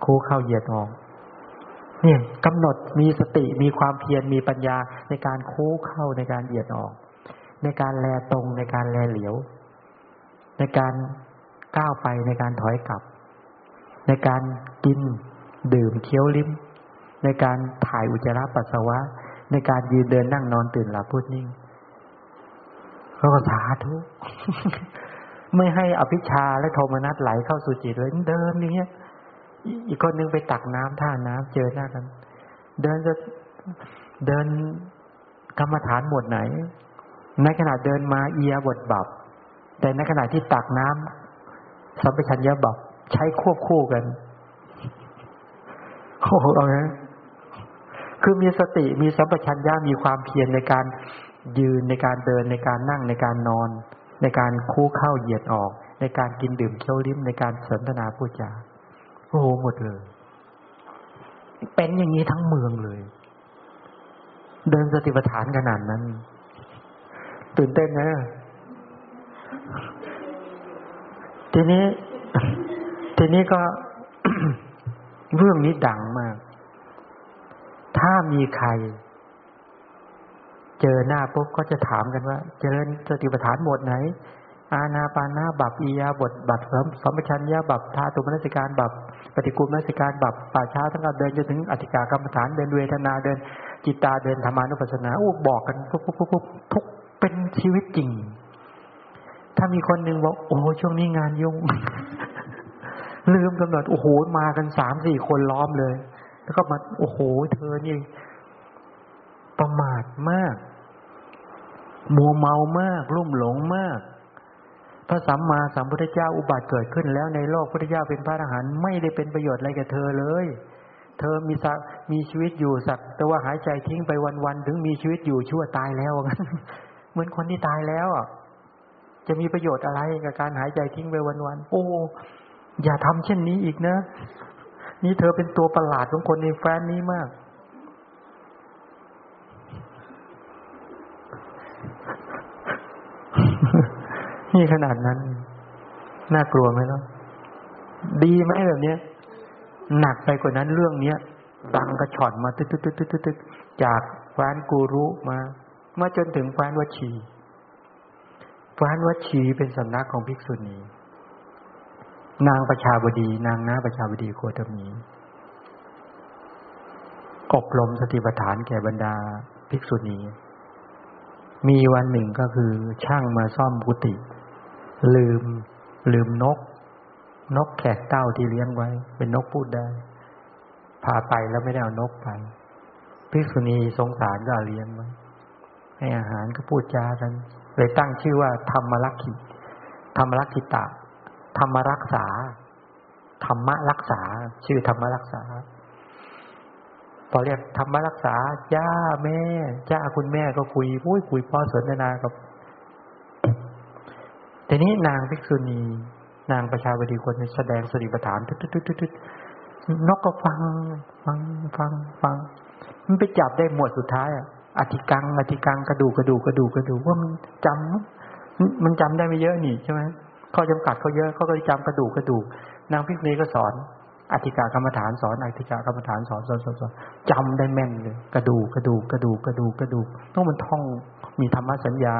คู่ข้าวเหยียดออก เนี่ยกำหนดมีสติมีความเพียรมีปัญญาในการโคู่เข้าในการเหยียดออก ในการแลตรงในการแลเหลียว ในการก้าวไปในการถอยกลับ ในการกินดื่มเคี้ยวลิ้ม ในการถ่ายอุจจาระปัสสาวะ ในการยืนเดินนั่งนอนตื่นหลับพูดนิ่งเขาก็สาธุไม่ให้อภิชาและโทมนัสไหลเข้าสู่จิตเลยเดินอย่างเงี้ย อีกคนนึงไปตักน้ำท่าน้ำเจอหน้ากัน เดินจะเดินกรรมฐานหมดไหน ในขณะเดินมาเอียบทบับ แต่ในขณะที่ตักน้ำสัมปชัญญะบับ ใช้ควบคู่กันโอ้โหเอาไงคือมีสติมีสัมปชัญญะมีความเพียรในการยืนในการเดินในการนั่งในการนอน ในการคู่เข้าเหยียดออก ในการกินดื่มเคี้ยวลิ้มในการสนทนาพูดจา โอ้โหหมดเลย เป็นอย่างนี้ทั้งเมืองเลย เดินสติปัฏฐานขนาดนั้น ตื่นเต้นนะทีนี้ ทีนี้ก็เรื่องนี้ดังมาก ถ้ามีใคร เจอหน้าปุ๊บก็จะถามกันว่า เจริญสติปัฏฐานหมดไหน อาณาปานาบับอียาบทบัตสมสมชัญญาบับธาตุมนสิการบับปฏิกูลมนสิการบับป่าช้าทั้งการเดินจนถึงอธิกากรรมฐานเดินเวทนาเดินจิตตาเดินธรรมานุปัสสนาอู้บอกกันปุ๊บปุ๊บปุ๊บทุกเป็นชีวิตจริง ถ้ามีคนหนึ่งบอกโอ้ช่วงนี้งานยุ่งลืมกำหนดโอ้โหมากันสามสี่คนล้อมเลย แล้วก็มาโอ้โห เธอนี่ประมาทมาก มัวเมามาก รุ่มหลงมาก พระสัมมาสัมพุทธเจ้าอุบัติเกิดขึ้นแล้วในโลกพุทธเจ้าเป็นพระอรหันต์ไม่ได้เป็นประโยชน์อะไรกับเธอเลย เธอมีสักมีชีวิตอยู่สัก แต่ว่าหายใจทิ้งไปวันๆถึงมีชีวิตอยู่ชั่วตายแล้วงั้นเหมือนคนที่ตายแล้วอะจะมีประโยชน์อะไรกับการหายใจทิ้งไปวันๆโอ้อย่าทำเช่นนี้อีกนะ นี่เธอเป็นตัวประหลาดของคนในแฟนนี้มาก นี่ขนาดนั้น น่ากลัวไหมล่ะดีไหมแบบนี้หนักไปกว่านั้นเรื่องเนี้ยดังกระชอนมาตึ๊ดตึ๊ดตึ๊ดตึ๊ดตึ๊ดจากแฟนกูรู้มามาจนถึงแฟนวชีแฟนวชีเป็นสำนักของภิกษุณีนางประชาบดี นางน้าประชาบดีโคตมีอบรมสติปัฏฐานแก่บรรดาภิกษุณี มีวันหนึ่งก็คือช่างมาซ่อมกุฏิ ลืม ลืมนก นกแขกเต้าที่เลี้ยงไว้ เป็นนกพูดได้ พาไปแล้วไม่ได้เอานกไปภิกษุณีสงสารก็เลี้ยงไว้ให้อาหารก็พูดจากัน เลยตั้งชื่อว่า ธรรมลักขิธรรมลักขิตะ ธรรมรักษา ธรรมรักษา ชื่อธรรมรักษาพอเรียกธรรมรักษาจ้าแม่จ้าคุณแม่ก็คุยพุ้ยคุยพ่อสนทนากับ ทีนี้นางภิกษุณี นางประชาบดีคนแสดงสติปัฏฐานทึดทึดทึดทึดนกก็ฟัง ฟังฟังฟัง มันไปจับได้หมวดสุดท้ายอะอธิกังอธิกังกระดูกกระดูกกระดูกกระดูกว่ามันจำมันจำได้ไม่เยอะนี่ใช่ไหมข้อจำกัดเขาเยอะเขาก็จำกระดูกกระดูกนางพิกเนก็สอนอธิกากรรมฐานสอนอธิกากรรมฐานสอนสอนสอนสอนจำได้แม่นเลยกระดูกกระดูกกระดูกกระดูกกระดูกต้องมันท่องมีธรรมสัญญา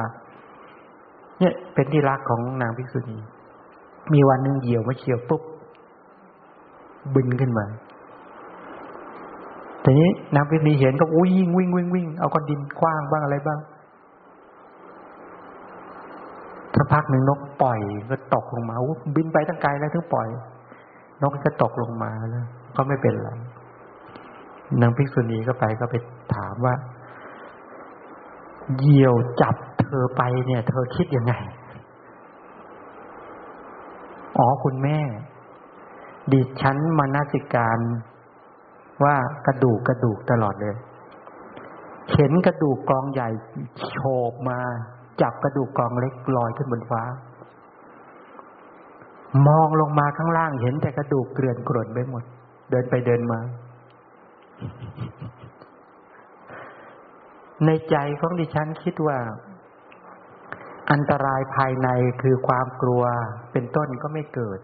เนี่ยเป็นที่รักของนางภิกษุณี มีวันหนึ่งเหยี่ยวมาเฉียวปุ๊บบินขึ้นมาทีนี้นางภิกษุณีเห็นก็วิ่งวิ่งวิ่งวิ่งเอาก้อนดินคว้างบ้างอะไรบ้างสักพักหนึ่งนกปล่อยก็ตกลงมาบินไปตั้งไกลแล้วถึงปล่อย นกก็ตกลงมาแล้วก็ไม่เป็นไรนางภิกษุณีก็ไปก็ไปถามว่าเหยี่ยวจับ เธอไปเนี่ย เธอคิดยังไง อ๋อคุณแม่ ดิฉันมานาสิการว่ากระดูกกระดูกตลอดเลย เห็นกระดูกกองใหญ่โฉบมา จับกระดูกกองเล็กลอยขึ้นบนฟ้า มองลงมาข้างล่างเห็นแต่กระดูกเกลื่อนกรนไปหมด เดินไปเดินมา ในใจของดิฉันคิดว่า อันตรายภายในคือความกลัวเป็นต้นก็ไม่เกิด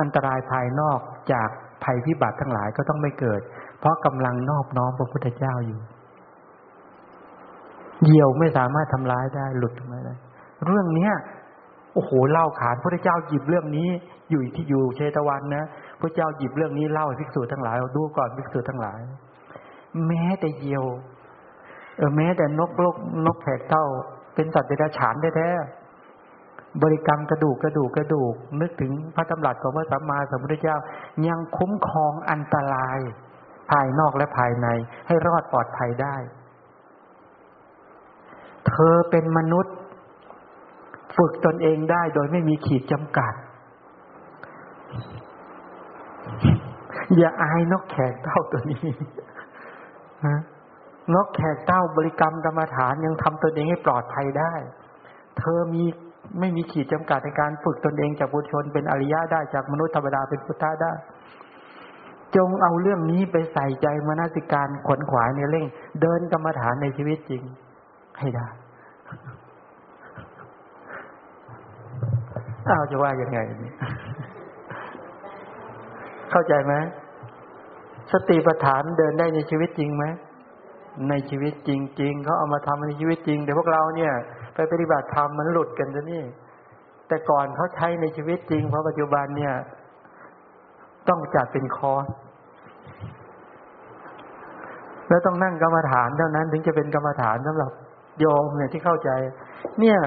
อันตรายภายนอกจากภัยพิบัติทั้งหลายก็ต้องไม่เกิด เพราะกำลังนอบน้อมพระพุทธเจ้าอยู่เหยี่ยวไม่สามารถทำร้ายได้หลุดไม่ได้เรื่องเนี้ยโอ้โหเล่าขานพระเจ้าหยิบเรื่องนี้อยู่ที่อยู่เชตวันนะพระเจ้าหยิบเรื่องนี้เล่าให้ภิกษุทั้งหลายดูก่อนภิกษุทั้งหลาย แม้แต่เหยี่ยว เออแม้แต่นกโลกนกแขกเท่า เป็นสัตว์เดรัจฉานแท้ๆบริกรรมกระดูกกระดูกกระดูก นึกถึงพระตำรัสของพระสัมมาสัมพุทธเจ้า ยังคุ้มครองอันตราย ภายนอกและภายใน ให้รอดปลอดภัยได้ เธอเป็นมนุษย์ ฝึกตนเองได้โดยไม่มีขีดจำกัด อย่าอายนกแขกเต้าตัวนี้นะ นกแขกเต้าบริกรรมกรรมฐานยังทำตนเองให้ปลอดภัยได้ เธอมีไม่มีขีดจำกัดในการฝึกตนเองจากบุตรชนเป็นอริยะได้จากมนุษย์ธรรมดาเป็นพุทธะได้ จงเอาเรื่องนี้ไปใส่ใจมนสิการขวนขวายในเร่ง เดินกรรมฐานในชีวิตจริง ให้ได้อ้าวจะว่ายังไงเข้าใจไหมสติปัฏฐานเดินได้ในชีวิตจริงไหม ในชีวิตจริง ๆเขาเอามาทำในชีวิตจริงแต่พวกเราเนี่ย ไปปฏิบัติธรรมมันหลุดกันซะนี่ แต่ก่อนเขาใช้ในชีวิตจริงเพราะปัจจุบันเนี่ย ต้องจัดเป็นคอร์สแล้วต้องนั่งกรรมฐานเท่านั้น ถึงจะเป็นกรรมฐานสำหรับโยมเนี่ยที่เข้าใจ เนี่ย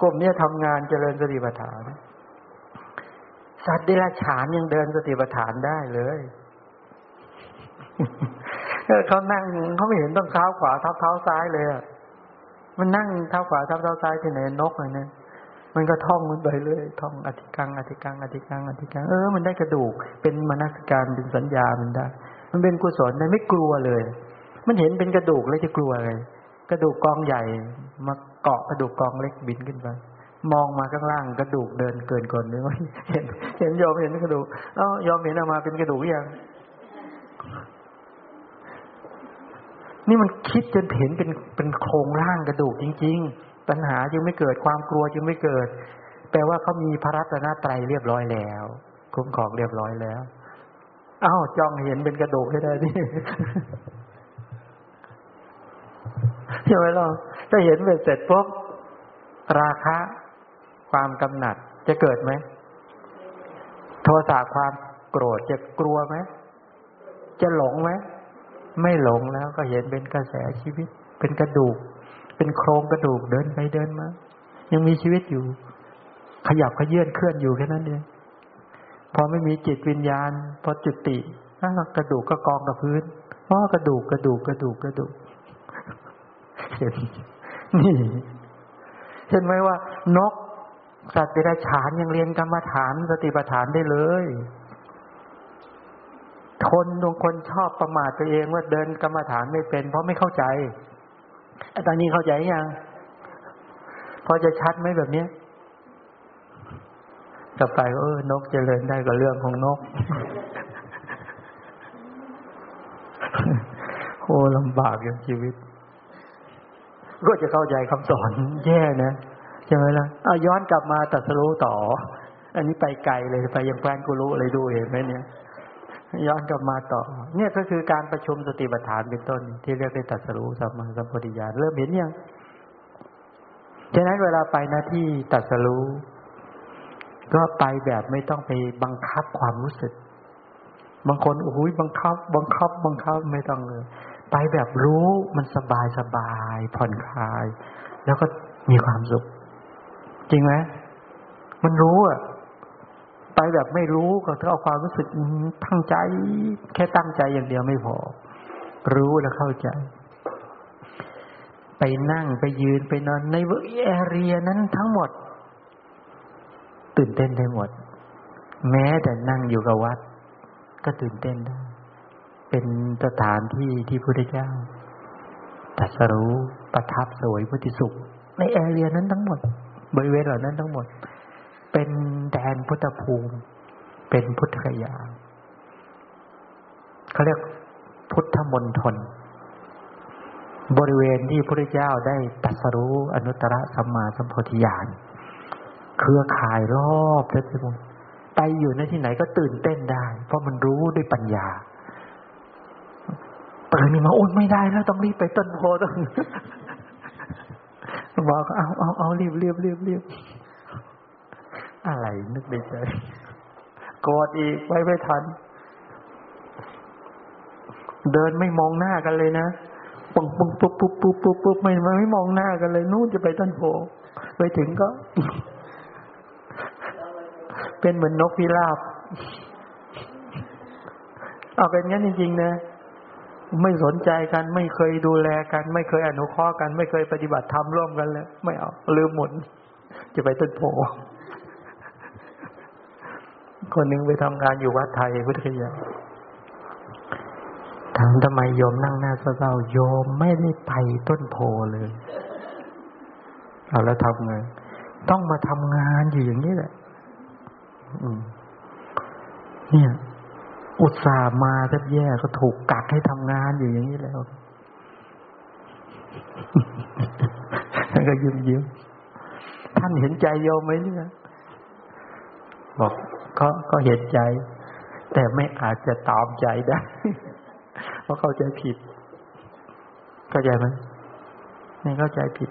กลุ่มเนี่ยทำงานเจริญสติปัฏฐาน สัตว์เดรัจฉานยังเดินสติปัฏฐานได้เลย เขานั่งเขาไม่เห็นต้องเท้าขวาทับเท้าซ้ายเลยอะมันนั่งเท้าขวาทับเท้าซ้ายที่ไหนนกเลยเนี่ยมันก็ท่องมันไปเรื่อยท่องอธิกังอธิกังอธิกังอธิกังเออมันได้กระดูก เป็นมนสการเป็นสัญญามันได้ มันเป็นกุศลมันไม่กลัวเลย มันเห็นเป็นกระดูกแล้วจะกลัวอะไรกระดูกกองใหญ่มาเกาะกระดูกกองเล็กบินขึ้นไปมองมาข้างล่างกระดูกเดินเกินก่อนเลยเห็นเห็นยอมเห็นกระดูกเอ้ายอมเห็นออกมาเป็นกระดูกยัง นี่มันคิดจนเห็นเป็นเป็นโครงร่างกระดูกจริง ๆ ปัญหาจึงไม่เกิดความกลัวจึงไม่เกิด แปลว่าเขามีพระรัตนตรัยเรียบร้อยแล้ว คุ้มครองเรียบร้อยแล้วอ้าวจ้องเห็นเป็นกระดูกให้ได้นี่ใช่ไหมล่ะถ้าเห็นเเสร็จปุ๊บราคะความกำหนัดจะเกิดไหมโทสะความโกรธจะกลัวไหมจะหลงไหม ไม่หลงแล้วก็เห็นเป็นกระแสชีวิต เป็นกระดูก เป็นโครงกระดูกเดินไปเดินมา ยังมีชีวิตอยู่ ขยับขยื่นเคลื่อนอยู่แค่นั้นเองพอไม่มีจิตวิญญาณ พอจุติกระดูกก็กองกับพื้นเพราะกระดูกกระดูกกระดูกกระดูกเห็นนี่เห็นไหมว่านกสัตว์เดรัจฉานยังเรียนกรรมฐานสติปัฏฐานได้เลย คนบางคนชอบประมาทตัวเองว่าเดินกรรมฐานไม่เป็น เพราะไม่เข้าใจตอนนี้เข้าใจยังพอจะชัดไหมแบบนี้ต่อไปเออนกเจริญได้ก็เรื่องของนกโอ้ลำบากอย่างชีวิต ก็จะเข้าใจคำสอนแย่นะใช่ไหมล่ะเอาย้อนกลับมาตัดสรู้ต่อ อันนี้ไปไกลเลยไปยังแฟนกูรู้เลยดูเห็นไหมเนี่ย ย้อนกลับมาต่อ เนี่ยก็คือการประชุมสติปัฏฐานเป็นต้น ที่เรียกได้ตัดสรู้สัมมาสัมปวิญาณเริ่มเห็นยังฉะนั้นเวลาไปหน้าที่ตัดสรู้ ก็ไปแบบไม่ต้องไปบังคับความรู้สึก บางคนโอ้ยบังคับ บังคับ บังคับไม่ต้องเลย ไปแบบรู้มันสบายสบายผ่อนคลาย แล้วก็มีความสุข จริงไหมมันรู้อะ ไปแบบไม่รู้ก็ถ้าเอาความรู้สึกตั้งใจ แค่ตั้งใจอย่างเดียวไม่พอ รู้แล้วเข้าใจ ไปนั่งไปยืนไปนอนในแอเรียนั้นทั้งหมด ตื่นเต้นได้หมด แม้แต่นั่งอยู่กับวัด ก็ตื่นเต้นได้ เป็นสถานที่ที่พระเจ้าตัสรู้ประทับสวยพุทธิสุข ในแอเรียนั้นทั้งหมด บริเวณเหล่านั้นทั้งหมด เป็นแดนพุทธภูมิ เป็นพุทธคยาเขาเรียกพุทธมณฑลบริเวณที่พระเจ้าได้ตัสรู้อนุตตรสัมมาสัมโพธิญาณเครือข่ายรอบทั้งหมดไปอยู่ในที่ไหนก็ตื่นเต้นได้ เพราะมันรู้ด้วยปัญญาตื่นนี่มาโอ้ไม่ได้แล้วต้องรีบไปต้นโพต้องบอกเอาเอาเอารีบรีบรีบรีบ อะไรนึกในใจกอดอีกไว้ไม่ทัน เดินไม่มองหน้ากันเลยนะปุบปุบปุ๊บปุ๊บปุ๊บปุ๊บปุ๊บไม่ไม่มองหน้ากันเลย นู่นจะไปต้นโพไปถึงก็ เป็นเหมือนนกพิราบเอาเป็นงั้นจริงๆนะไม่สนใจกันไม่เคยดูแลกัน ไม่เคยอนุเคราะห์กัน ไม่เคยปฏิบัติธรรมร่วมกันเลย ไม่เอาลืมหมดจะไปต้นโพ คนหนึ่งไปทำงานอยู่วัดไทยพุทธคยาถามทำไมโยมนั่งหน้าเศร้าโยมไม่ได้ไปต้นโพเลยเอาแล้วทำไงต้องมาทำงานอยู่อย่างนี้แหละเนี่ย อุตส่าห์มาแทบแย่ก็ถูกกักให้ทำงานอยู่อย่างนี้แล้วท่านก็ยิ้มยิ้มท่านเห็นใจโยมไหมเนี่ยบอก ก็ก็เห็นใจ แต่ไม่อาจจะตามใจได้ เพราะเข้าใจผิด เข้าใจไหมไม่เข้าใจผิด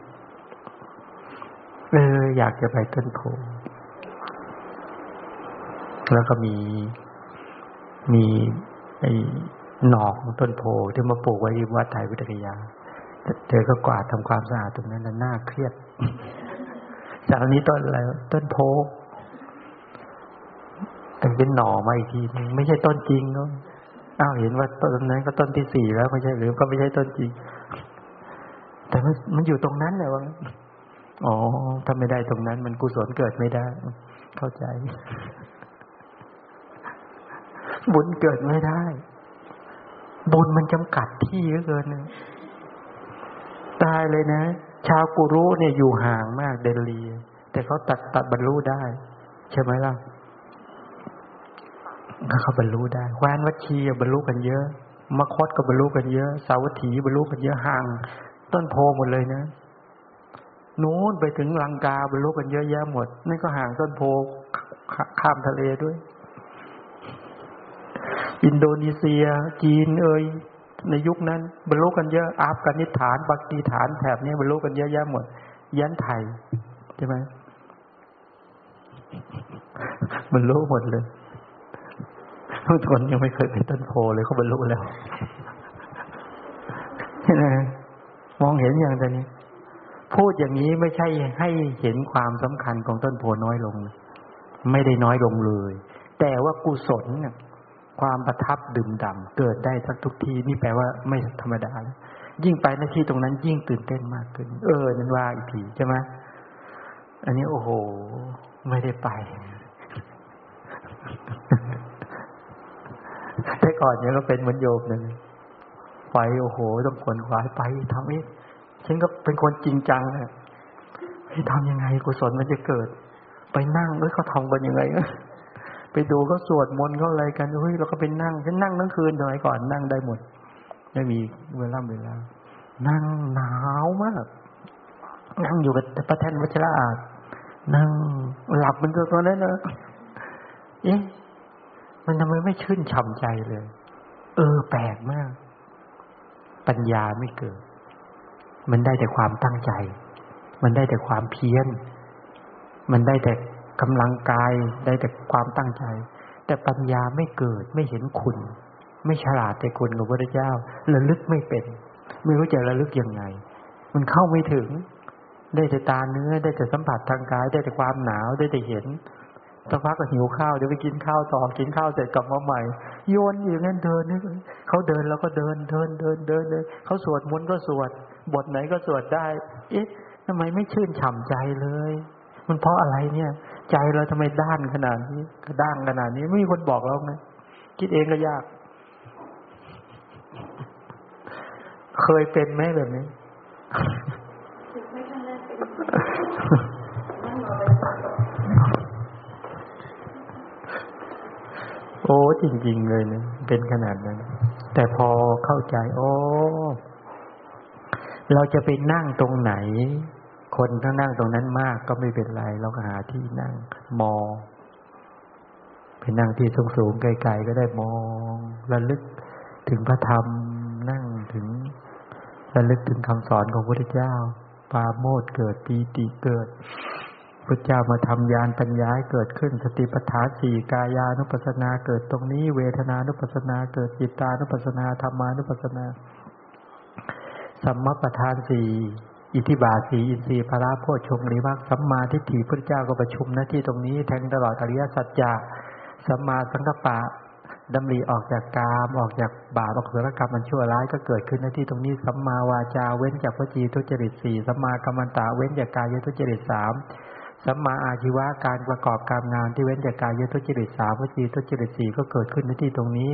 เอออยากจะไปต้นโพแล้วก็มีมีไอ้หนอกต้นโพที่มาปลูกไว้ที่วัดไทยวิทยาเธอก็กวาดทำความสะอาดตรงนั้นน่าเครียดจากนี้ต้นอะไรต้นโพ แต่เป็นหน่อมาอีกทีนึงไม่ใช่ต้นจริงเนาะอ้าวเห็นว่าต้นนั้นก็ต้นที่สี่แล้วไม่ใช่หรือก็ไม่ใช่ต้นจริง แต่มันมันอยู่ตรงนั้นแหละว่าอ๋อถ้าไม่ได้ตรงนั้น มันกุศลเกิดไม่ได้ เข้าใจ บุญเกิดไม่ได้ บุญมันจำกัดที่เกินนะตายเลยนะ ชาวกุรุเนี่ยอยู่ห่างมากเดลี แต่เขาตัดตัดบรรลุได้ ใช่ไหมล่ะ เขาบรรลุได้แคว้นวัชีบรรลุกันเยอะมคตก็บรรลุกันเยอะ สาวัตถีบรรลุกันเยอะห่าง ต้นโพหมดเลยนะนู้นไปถึงลังกาบรรลุกันเยอะแยะหมดนั่นก็ห่างต้นโพข้ามทะเลด้วย อินโดนีเซีย จีนเอ่ยในยุคนั้น บรรลุกันเยอะอัฟกานิสถานปากีสถานแถบนี้บรรลุกันเยอะแยะหมด ยันไทยใช่ไหมบรรลุหมดเลย ทุกคนยังไม่เคยไปต้นโพเลยเขาบรรลุแล้วมองเห็นอย่างนี้ พูดอย่างนี้ไม่ใช่ให้เห็นความสำคัญของต้นโพน้อยลง ไม่ได้น้อยลงเลย แต่ว่ากุศลเนี่ยความประทับดื่มดำเกิดได้สักทุกทีนี่แปลว่าไม่ธรรมดาแล้วยิ่งไปในที่ตรงนั้น ยิ่งตื่นเต้นมากขึ้น เออนั่นว่าอีกทีใช่ไหมอันนี้โอ้โห ไม่ได้ไป แต่ก่อนเนี่ยก็เป็นเหมือนโยมนึงไปโอ้โห ต้องขวนขวายไปทำนี้ฉันก็เป็นคนจริงจังเลยให้ทำยังไงกุศลมันจะเกิด ไปนั่งเอ้ยเขาทำกันยังไงไปดูเขาสวดมนต์เขาอะไรกันเฮ้ยเราก็ไปนั่งฉันนั่งทั้งคืนสมัยก่อนนั่งได้หมด ไม่มีเวลาเวลานั่งหนาวมาก นั่งอยู่กับพระแท่นวัชระอาจนั่งหลับมันตัวนั้นนะเอ๊ะ มันทำไมไม่ชื่นช่ำใจเลย เออ แปลกมาก ปัญญาไม่เกิด มันได้แต่ความตั้งใจ มันได้แต่ความเพียรมันได้แต่กำลังกาย ได้แต่ความตั้งใจ แต่ปัญญาไม่เกิด ไม่เห็นคุณ ไม่ฉลาดแต่คุณของพระเจ้าระลึกไม่เป็น ไม่รู้จะระลึกยังไง มันเข้าไม่ถึง ได้แต่ตาเนื้อ ได้แต่สัมผัสทางกาย ได้แต่ความหนาว ได้แต่เห็น สักพักก็หิวข้าวเดี๋ยวไปกินข้าวต่อกินข้าวเสร็จกลับมาใหม่ โยนอยู่งั้นเดินนี่เขาเดินแล้วก็เดินเดินเดินเดินเลยเขาสวดมนต์ก็สวด บทไหนก็สวดได้ เอ๊ะทำไมไม่ชื่นฉ่ำใจเลย มันเพราะอะไรเนี่ย ใจเราทำไมด้านขนาดนี้กระด้างขนาดนี้ไม่มีคนบอกเราไงคิดเองก็ยาก เคยเป็นไหมแบบนี้ โอ้จริง ๆ เลยนะเป็นขนาดนั้น แต่พอเข้าใจ โอ้ เราจะไปนั่งตรงไหน คนถ้านั่งตรงนั้นมากก็ไม่เป็นไร เราก็หาที่นั่งมองไปนั่งที่สูงๆไกลๆก็ได้มองระลึกถึงพระธรรมนั่งถึงระลึกถึงคำสอนของพระพุทธเจ้า ปาโมดเกิดปีติเกิด พระเจ้ามาทำยานปัญญาให้เกิดขึ้น สติปัฏฐานสี่กายานุปัสสนาเกิดตรงนี้ เวทนานุปัสสนาเกิดจิตานุปัสสนาธรรมานุปัสสนาสัมมาประธานสี่อิทิบาสีอินทรีย์พระโพชงหรือว่าสัมมาทิฏฐิพระเจ้าก็ประชุมหน้าที่ตรงนี้แทงตลอดอริยสัจจะสัมมาสังกปะดำริออกจากกามออกจากบาปออกจากกรรมมันชั่วร้ายก็เกิดขึ้นในที่ตรงนี้สัมมาวาจาเว้นจากวจีทุจริตสี่สัมมากรรมตะเว้นจากกายทุจริตสาม สัมมาอาชีวะการประกอบการงานที่เว้นจากกายทุจริตสามวจีทุจริตสี่ก็เกิดขึ้นในที่ตรงนี้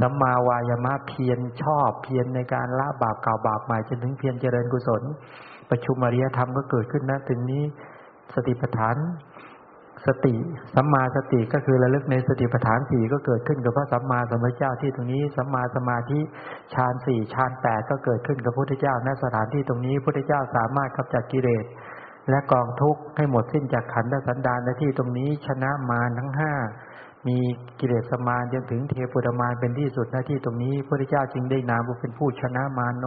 สัมมาวายามะเพียรชอบเพียรในการละบาปเก่าบาปใหม่จนถึงเพียรเจริญกุศล ประชุมอริยธรรมก็เกิดขึ้นนะถึงนี้ สติปัฏฐาน สติสัมมาสติก็คือระลึกในสติปัฏฐานสี่ก็เกิดขึ้นกับพระสัมมาสัมพุทธเจ้าที่ตรงนี้สัมมาสมาธิฌานสี่ฌานแปดก็เกิดขึ้นกับพระพุทธเจ้าณสถานที่ตรงนี้พระพุทธเจ้าสามารถกำจัดกิเลส และกองทุกข์ให้หมดสิ้นจากขันธสันดานในที่ตรงนี้ชนะมารทั้งห้ามีกิเลสมารจนถึงเทปุตมารเป็นที่สุดหน้าที่ตรงนี้พระพุทธเจ้าจึงได้นามว่าเป็นผู้ชนะมารโน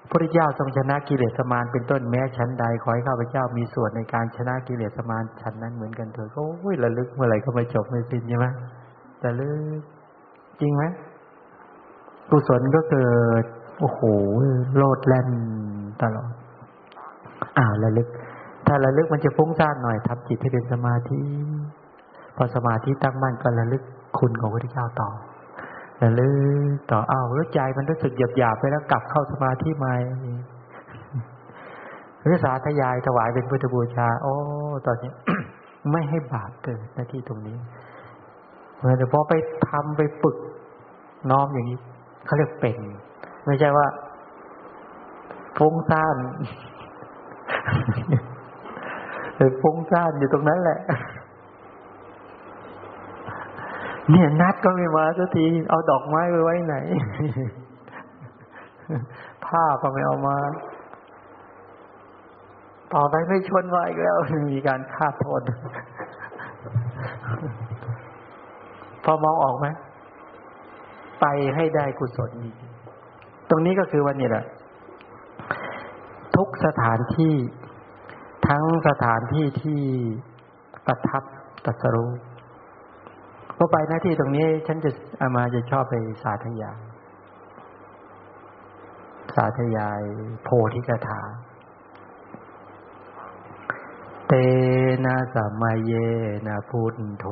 พระพุทธเจ้าทรงชนะกิเลสมารเป็นต้นแม้ชั้นใดขอให้ข้าพเจ้ามีส่วนในการชนะกิเลสมารชั้นนั้นเหมือนกันเถอะโอ้ยระลึกเมื่อไหร่ก็ไม่จบไม่สิ้นใช่ไหมระลึกจริงไหมกุศลก็เกิดโอ้โหโลดแล่นตลอด อ่าระลึก ถ้าระลึกมันจะฟุ้งซ่านหน่อยทำจิตให้เป็นสมาธิ พอสมาธิตั้งมั่นก็ระลึกคุณของพระพุทธเจ้าต่อระลึกต่ออ้าวแล้วใจมันรู้สึกหยาบหยาบไปแล้วกลับเข้าสมาธิใหม่หรือสาธยายถวายเป็นพุทธบูชา โอ้ตอนนี้ไม่ให้บาปเกิดหน้าที่ตรงนี้แต่พอไปทำไปฝึกน้อมอย่างนี้เขาเรียกเป็น ไม่ใช่ว่าฟุ้งซ่าน ฟุ้งซ่านอยู่ตรงนั้นแหละ เนี่ยนัดก็ไม่มาสักที เอาดอกไม้ไปไว้ไหน ผ้าก็ไม่เอามา ต่อไปไม่ชวนไว้แล้ว มีการฆ่าโทษ พอมองออกไหมไปให้ได้กุศล ตรงนี้ก็คือวันนี้แหละ ทุกสถานที่ทั้งสถานที่ที่ประทับตรัสรู้พอไปหน้าที่ตรงนี้ ฉันจะอามาจะชอบไปสาธยาย สาธยาย โพธิกถา เตนะสัมมาเยนะพุทโธ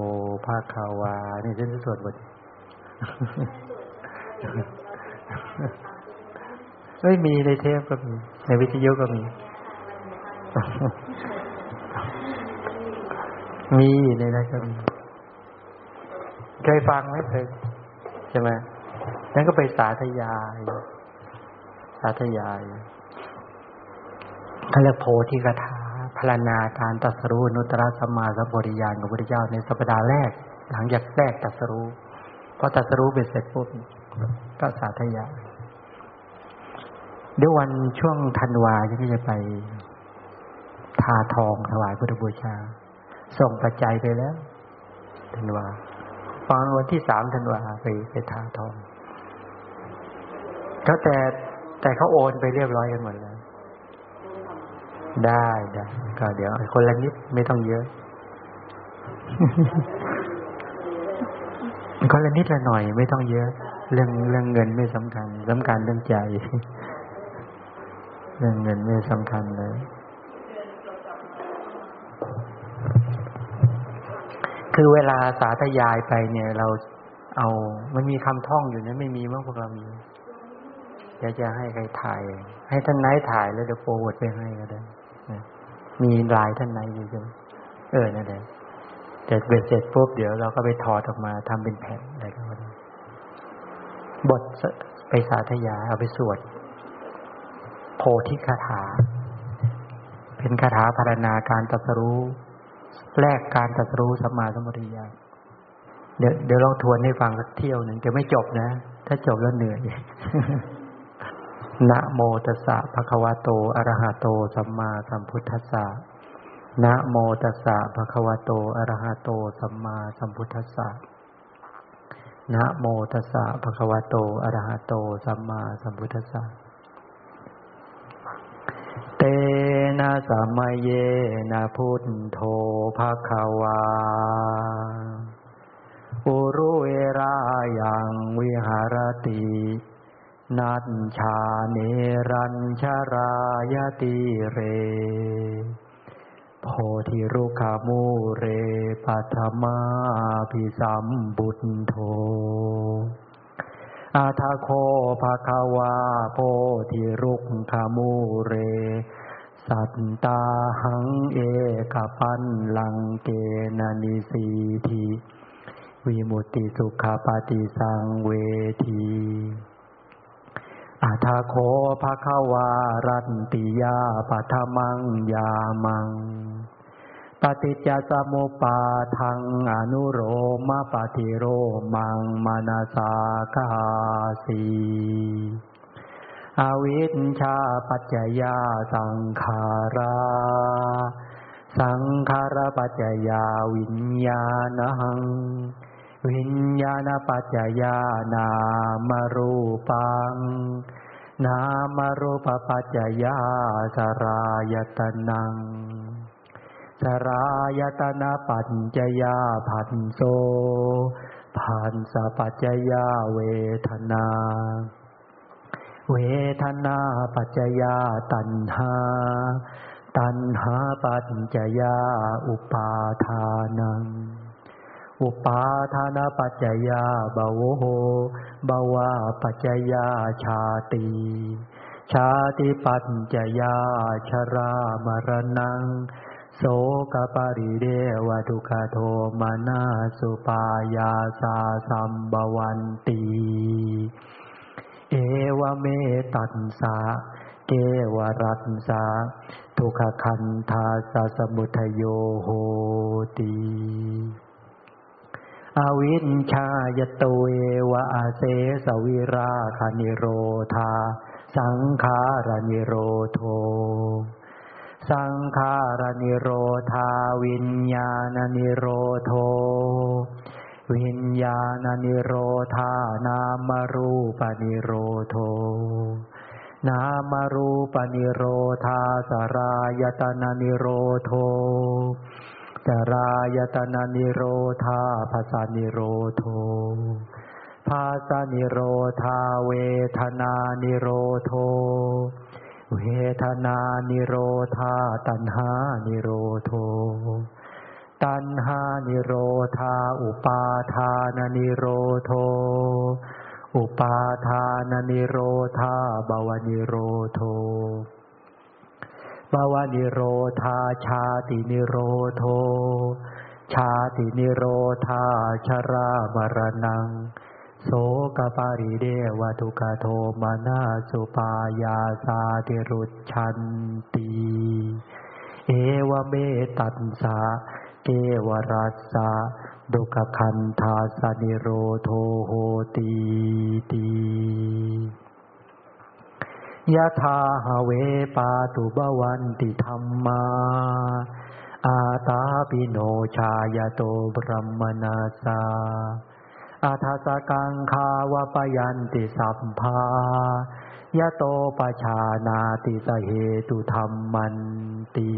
ภาคาวา นี่ฉันจะสวดบท ไม่มีในเทปก็มีในวิทยุก็มี มีในนั้นก็มีเคยฟังไหมเคยใช่ไหมนั้นก็ไปสาธยาย สาธยายเขาเรียกโพธิกถาพรณนาการตัสรู้นุตรสมมาสัมปวิญาณของพระเจ้าในสัปดาห์แรก หลังจากแรกตัสรู้พอตัสรู้เป็นเสร็จปุ๊บก็สาธยาย เดี๋ยววันช่วงธันวาที่จะไปทาทองถวายพุทธบูชา ส่งปัจจัยไปแล้วธันวาตอนวันที่สามธันวาไปไปทาทองก็แต่แต่เขาโอนไปเรียบร้อยกันหมดแล้วได้ได้ก็เดี๋ยวคนละนิดไม่ต้องเยอะ คนละนิดละหน่อยไม่ต้องเยอะ เรื่องเรื่องเงินไม่สำคัญสำคัญเรื่องใจ เรื่องเงินไม่สำคัญเลย คือเวลาสาธยายไปเนี่ย เราเอา มันมีคำท่องอยู่นะไม่มีมั้งพวกเรามีเดี๋ยวจะให้ใครถ่าย ให้ท่านไหนถ่ายแล้วเดี๋ยวโปรโมทไปให้ก็ได้มีลายท่านไหนอยู่ใช่ไหมเออนั่นแหละแต่เบ็ดเสร็จปุ๊บเดี๋ยวเราก็ไปถอดออกมาทำเป็นแผ่นอะไรก็ได้บทไปสาธยายเอาไปสวด โพธิคาถา เป็นคาถาพารณาการตรัสรู้ แรกการตรัสรู้สัมมาสัมพุทธญาณเดี๋ยวเดี๋ยวลองทวนให้ฟังสักเที่ยวหนึ่งจะไม่จบนะ ถ้าจบแล้วเหนื่อยนะโมตัสสะภะคะวะโตอะระหะโต สัมมาสัมพุทธัสสะนะโมตัสสะภะคะวะโตอะระหะโต สัมมาสัมพุทธัสสะนะโมตัสสะภะคะวะโตอะระหะโต สัมมาสัมพุทธัสสะเต นะสัมมาเยนะพุทโธภะคะวา อุรุเอรายังวิหารตินัตชาเนรัญชารายติเร โพธิรุขามูเรปัทมาพิสัมบุตโธอาทาโคภาควาโพธิรุกขามูเร สัตตาหังเอกปันลังเกนานิสีทีวิมุตติสุขาปฏิสังเวทีอาทาโคภะคะวารันติยาปัทมังยามัง ปฏิจจสมุปาทังอนุโรมาปฏิโรมังมานาสาคาสี อวิชชาปัจจยาสังขารา สังขารปัจจยาวิญญาณัง วิญญาณปัจจยานามรูปัง นามรูปปัจจยาสรายตนัง สรายตนะปัจจยาผันโซผันสปัจจยาเวทนา เวทนาปัจจยาตัณหา ตัณหาปัจจยาอุปาทานัง อุปาทานาปัจจยาบาวโหบาวาปัจจยาชาติชาติปัจจยาชรามรณัง โสกปริเดวทุกขโทมานาสุปายาสาสัมบวันตี เอวเมตัสสะเกวรัตสาทุกขคันธาสสมุทโยโหตีอวินชายตเววะอาเสสวิราคานิโรธา สังขารนิโรโท สังขารนิโรธาวิญญาณนิโรโท วิญญาณนิโรธานามรูปนิโรโทนามรูปนิโรธาสรายตนานิโรโทจรายตนานิโรธาภาษานิโรโทภาษานิโรธาเวทนานิโรโท เวทนานิโรธาตัณหานิโรโท ตัณหานิโรธา อุปาทานนิโรโธ อุปาทานนิโรธา ภวนิโรโธ ภวนิโรธาชาตินิโรโธ ชาตินิโรธาชรามรณัง โสกปริเทวทุกขโทมนัสสุปายาสา นิรุชฌันติ เอวเมตัสสะ เกวรัสสะดุขคันธาสนิโรโทโหตีตียะธาหเวปาตุบวันติธรรมา อาตาปิโนชายโตบรมนาสาอาทาสกังคาวปยันติสัมภายะโตปชานาติสเหตุธรรมันตี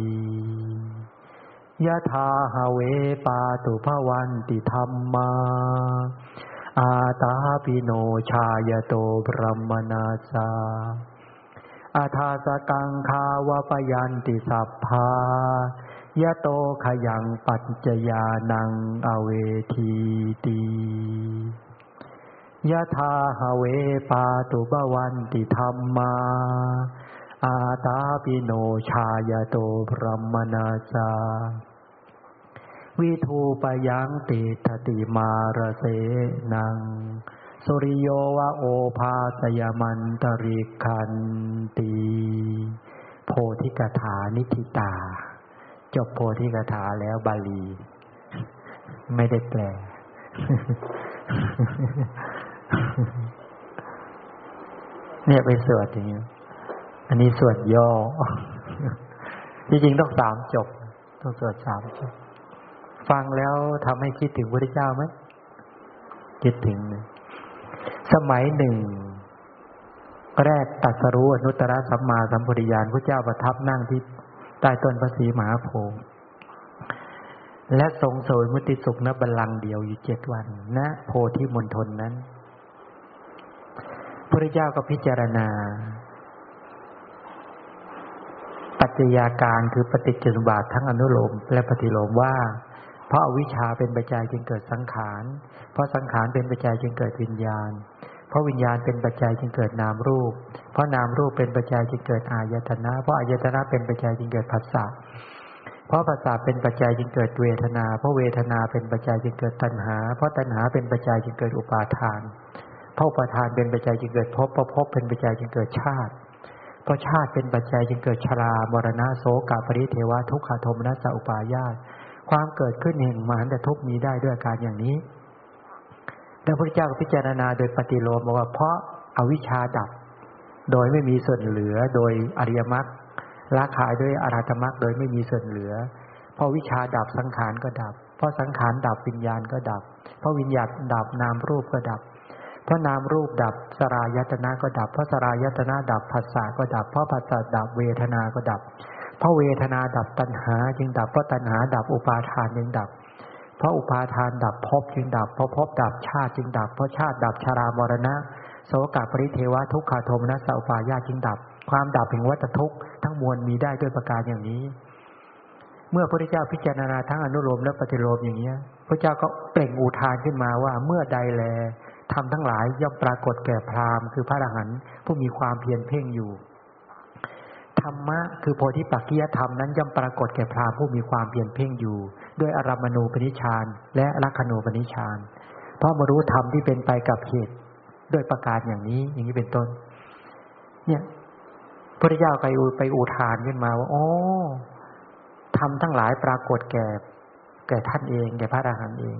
ยะทาหาเวปาตุภวันติธรรมาอาตาปิโนชายโตบรมนาสาอาทาสกังคาวปยันติสัพพายะโตขยังปัจจยานังอเวทีตียะทาหาเวปาตุบวันติธรรมา อาตาปิโนชายโตพรหมนาจา วิทูปยังติทติมารเสนัง สุริโยวะโอภาสยมันตริคันตี โพธิกถานิธิตา จบโพธิกถาแล้วบาลี ไม่ได้แปลเนี่ยไปสวดอย่างนี้ อันนี้สวดย่อจริงๆต้องสามจบ ต้องสวดสามจบ ฟังแล้วทำให้คิดถึงพระเจ้าไหมคิดถึงสมัยหนึ่ง แรกตัดสรู้อนุตตรสัมมาสัมพุทธญาณพระเจ้าประทับนั่งที่ใต้ต้นพระศรีมหาโพธิ์และทรงโสยมุติสุขณบัลลังก์เดียวอยู่เจ็ดวันณนะโพธิมณฑลนั้นพระเจ้าก็พิจารณา ปัจจัยาการคือปฏิจจสมบัติทั้งอนุโลมและปฏิโลมว่า เพราะอวิชชาเป็นปัจจัยจึงเกิดสังขาร เพราะสังขารเป็นปัจจัยจึงเกิดวิญญาณ เพราะวิญญาณเป็นปัจจัยจึงเกิดนามรูป เพราะนามรูปเป็นปัจจัยจึงเกิดอายตนะ เพราะอายตนะเป็นปัจจัยจึงเกิดผัสสะ เพราะภาษาเป็นปัจจัยจึงเกิดเวทนา เพราะเวทนาเป็นปัจจัยจึงเกิดตัณหา เพราะตัณหาเป็นปัจจัยจึงเกิดอุปาทาน เพราะประทานเป็นปัจจัยจึงเกิดภพเพราะภพเป็นปัจจัยจึงเกิดชาติ เพราะชาติเป็นปัจจัยจึงเกิดชรามรณะโสกาปริเทวะทุกขาโทมนัสอุปายาตความเกิดขึ้นแห่งมหันตทุกมีได้ด้วยอาการอย่างนี้พระพุทธเจ้าพิจารณาโดยปฏิโลมบอกว่าเพราะอาวิชชาดับ โดยไม่มีส่วนเหลือโดยอริยมรรคละขายด้วยอรัตมรรคโดยไม่มีส่วนเหลือเพราะวิชาดับสังขารก็ดับ เพราะสังขารดับวิญญาณก็ดับ เพราะวิญญาณดับนามรูปก็ดับ เพราะนามรูปดับสรายตนะก็ดับ เพราะสรายตนะดับภาษาก็ดับ เพราะภาษาดับเวทนาก็ดับ เพราะเวทนาดับตัณหาจึงดับ เพราะตัณหาดับอุปาทานจึงดับ เพราะอุปาทานดับภพจึงดับ เพราะภพดับชาติจึงดับ เพราะชาติดับชารามรณะ โสกปริเทวะทุกขาโทมนัสสอุปายาจึงดับ ความดับแห่งวัฏทุกข์ทั้งมวลมีได้ด้วยประการอย่างนี้ เมื่อพระพุทธเจ้าพิจารณาทั้งอนุโลมและปฏิโลมอย่างนี้พระเจ้าก็เปล่งอุทานขึ้นมาว่าเมื่อใดแล ทำทั้งหลายย่อมปรากฏแก่พราหมณ์คือพระอรหันต์ผู้มีความเพียรเพ่งอยู่ธรรมะคือโพธิปักกิยธรรมนั้นย่อมปรากฏแก่พราหมณ์ผู้มีความเพียรเพ่งอยู่ ด้วยอารามณูปนิชานและลักขณูปนิชานเพราะมารู้ธรรมที่เป็นไปกับเหตุด้วยประการอย่างนี้ อย่างนี้เป็นต้น เนี่ยพระเจ้าไปไปอุทานขึ้นมาว่าโอ้ทำทั้งหลายปรากฏแก่ แก่ท่านเอง แก่พระอรหันต์เอง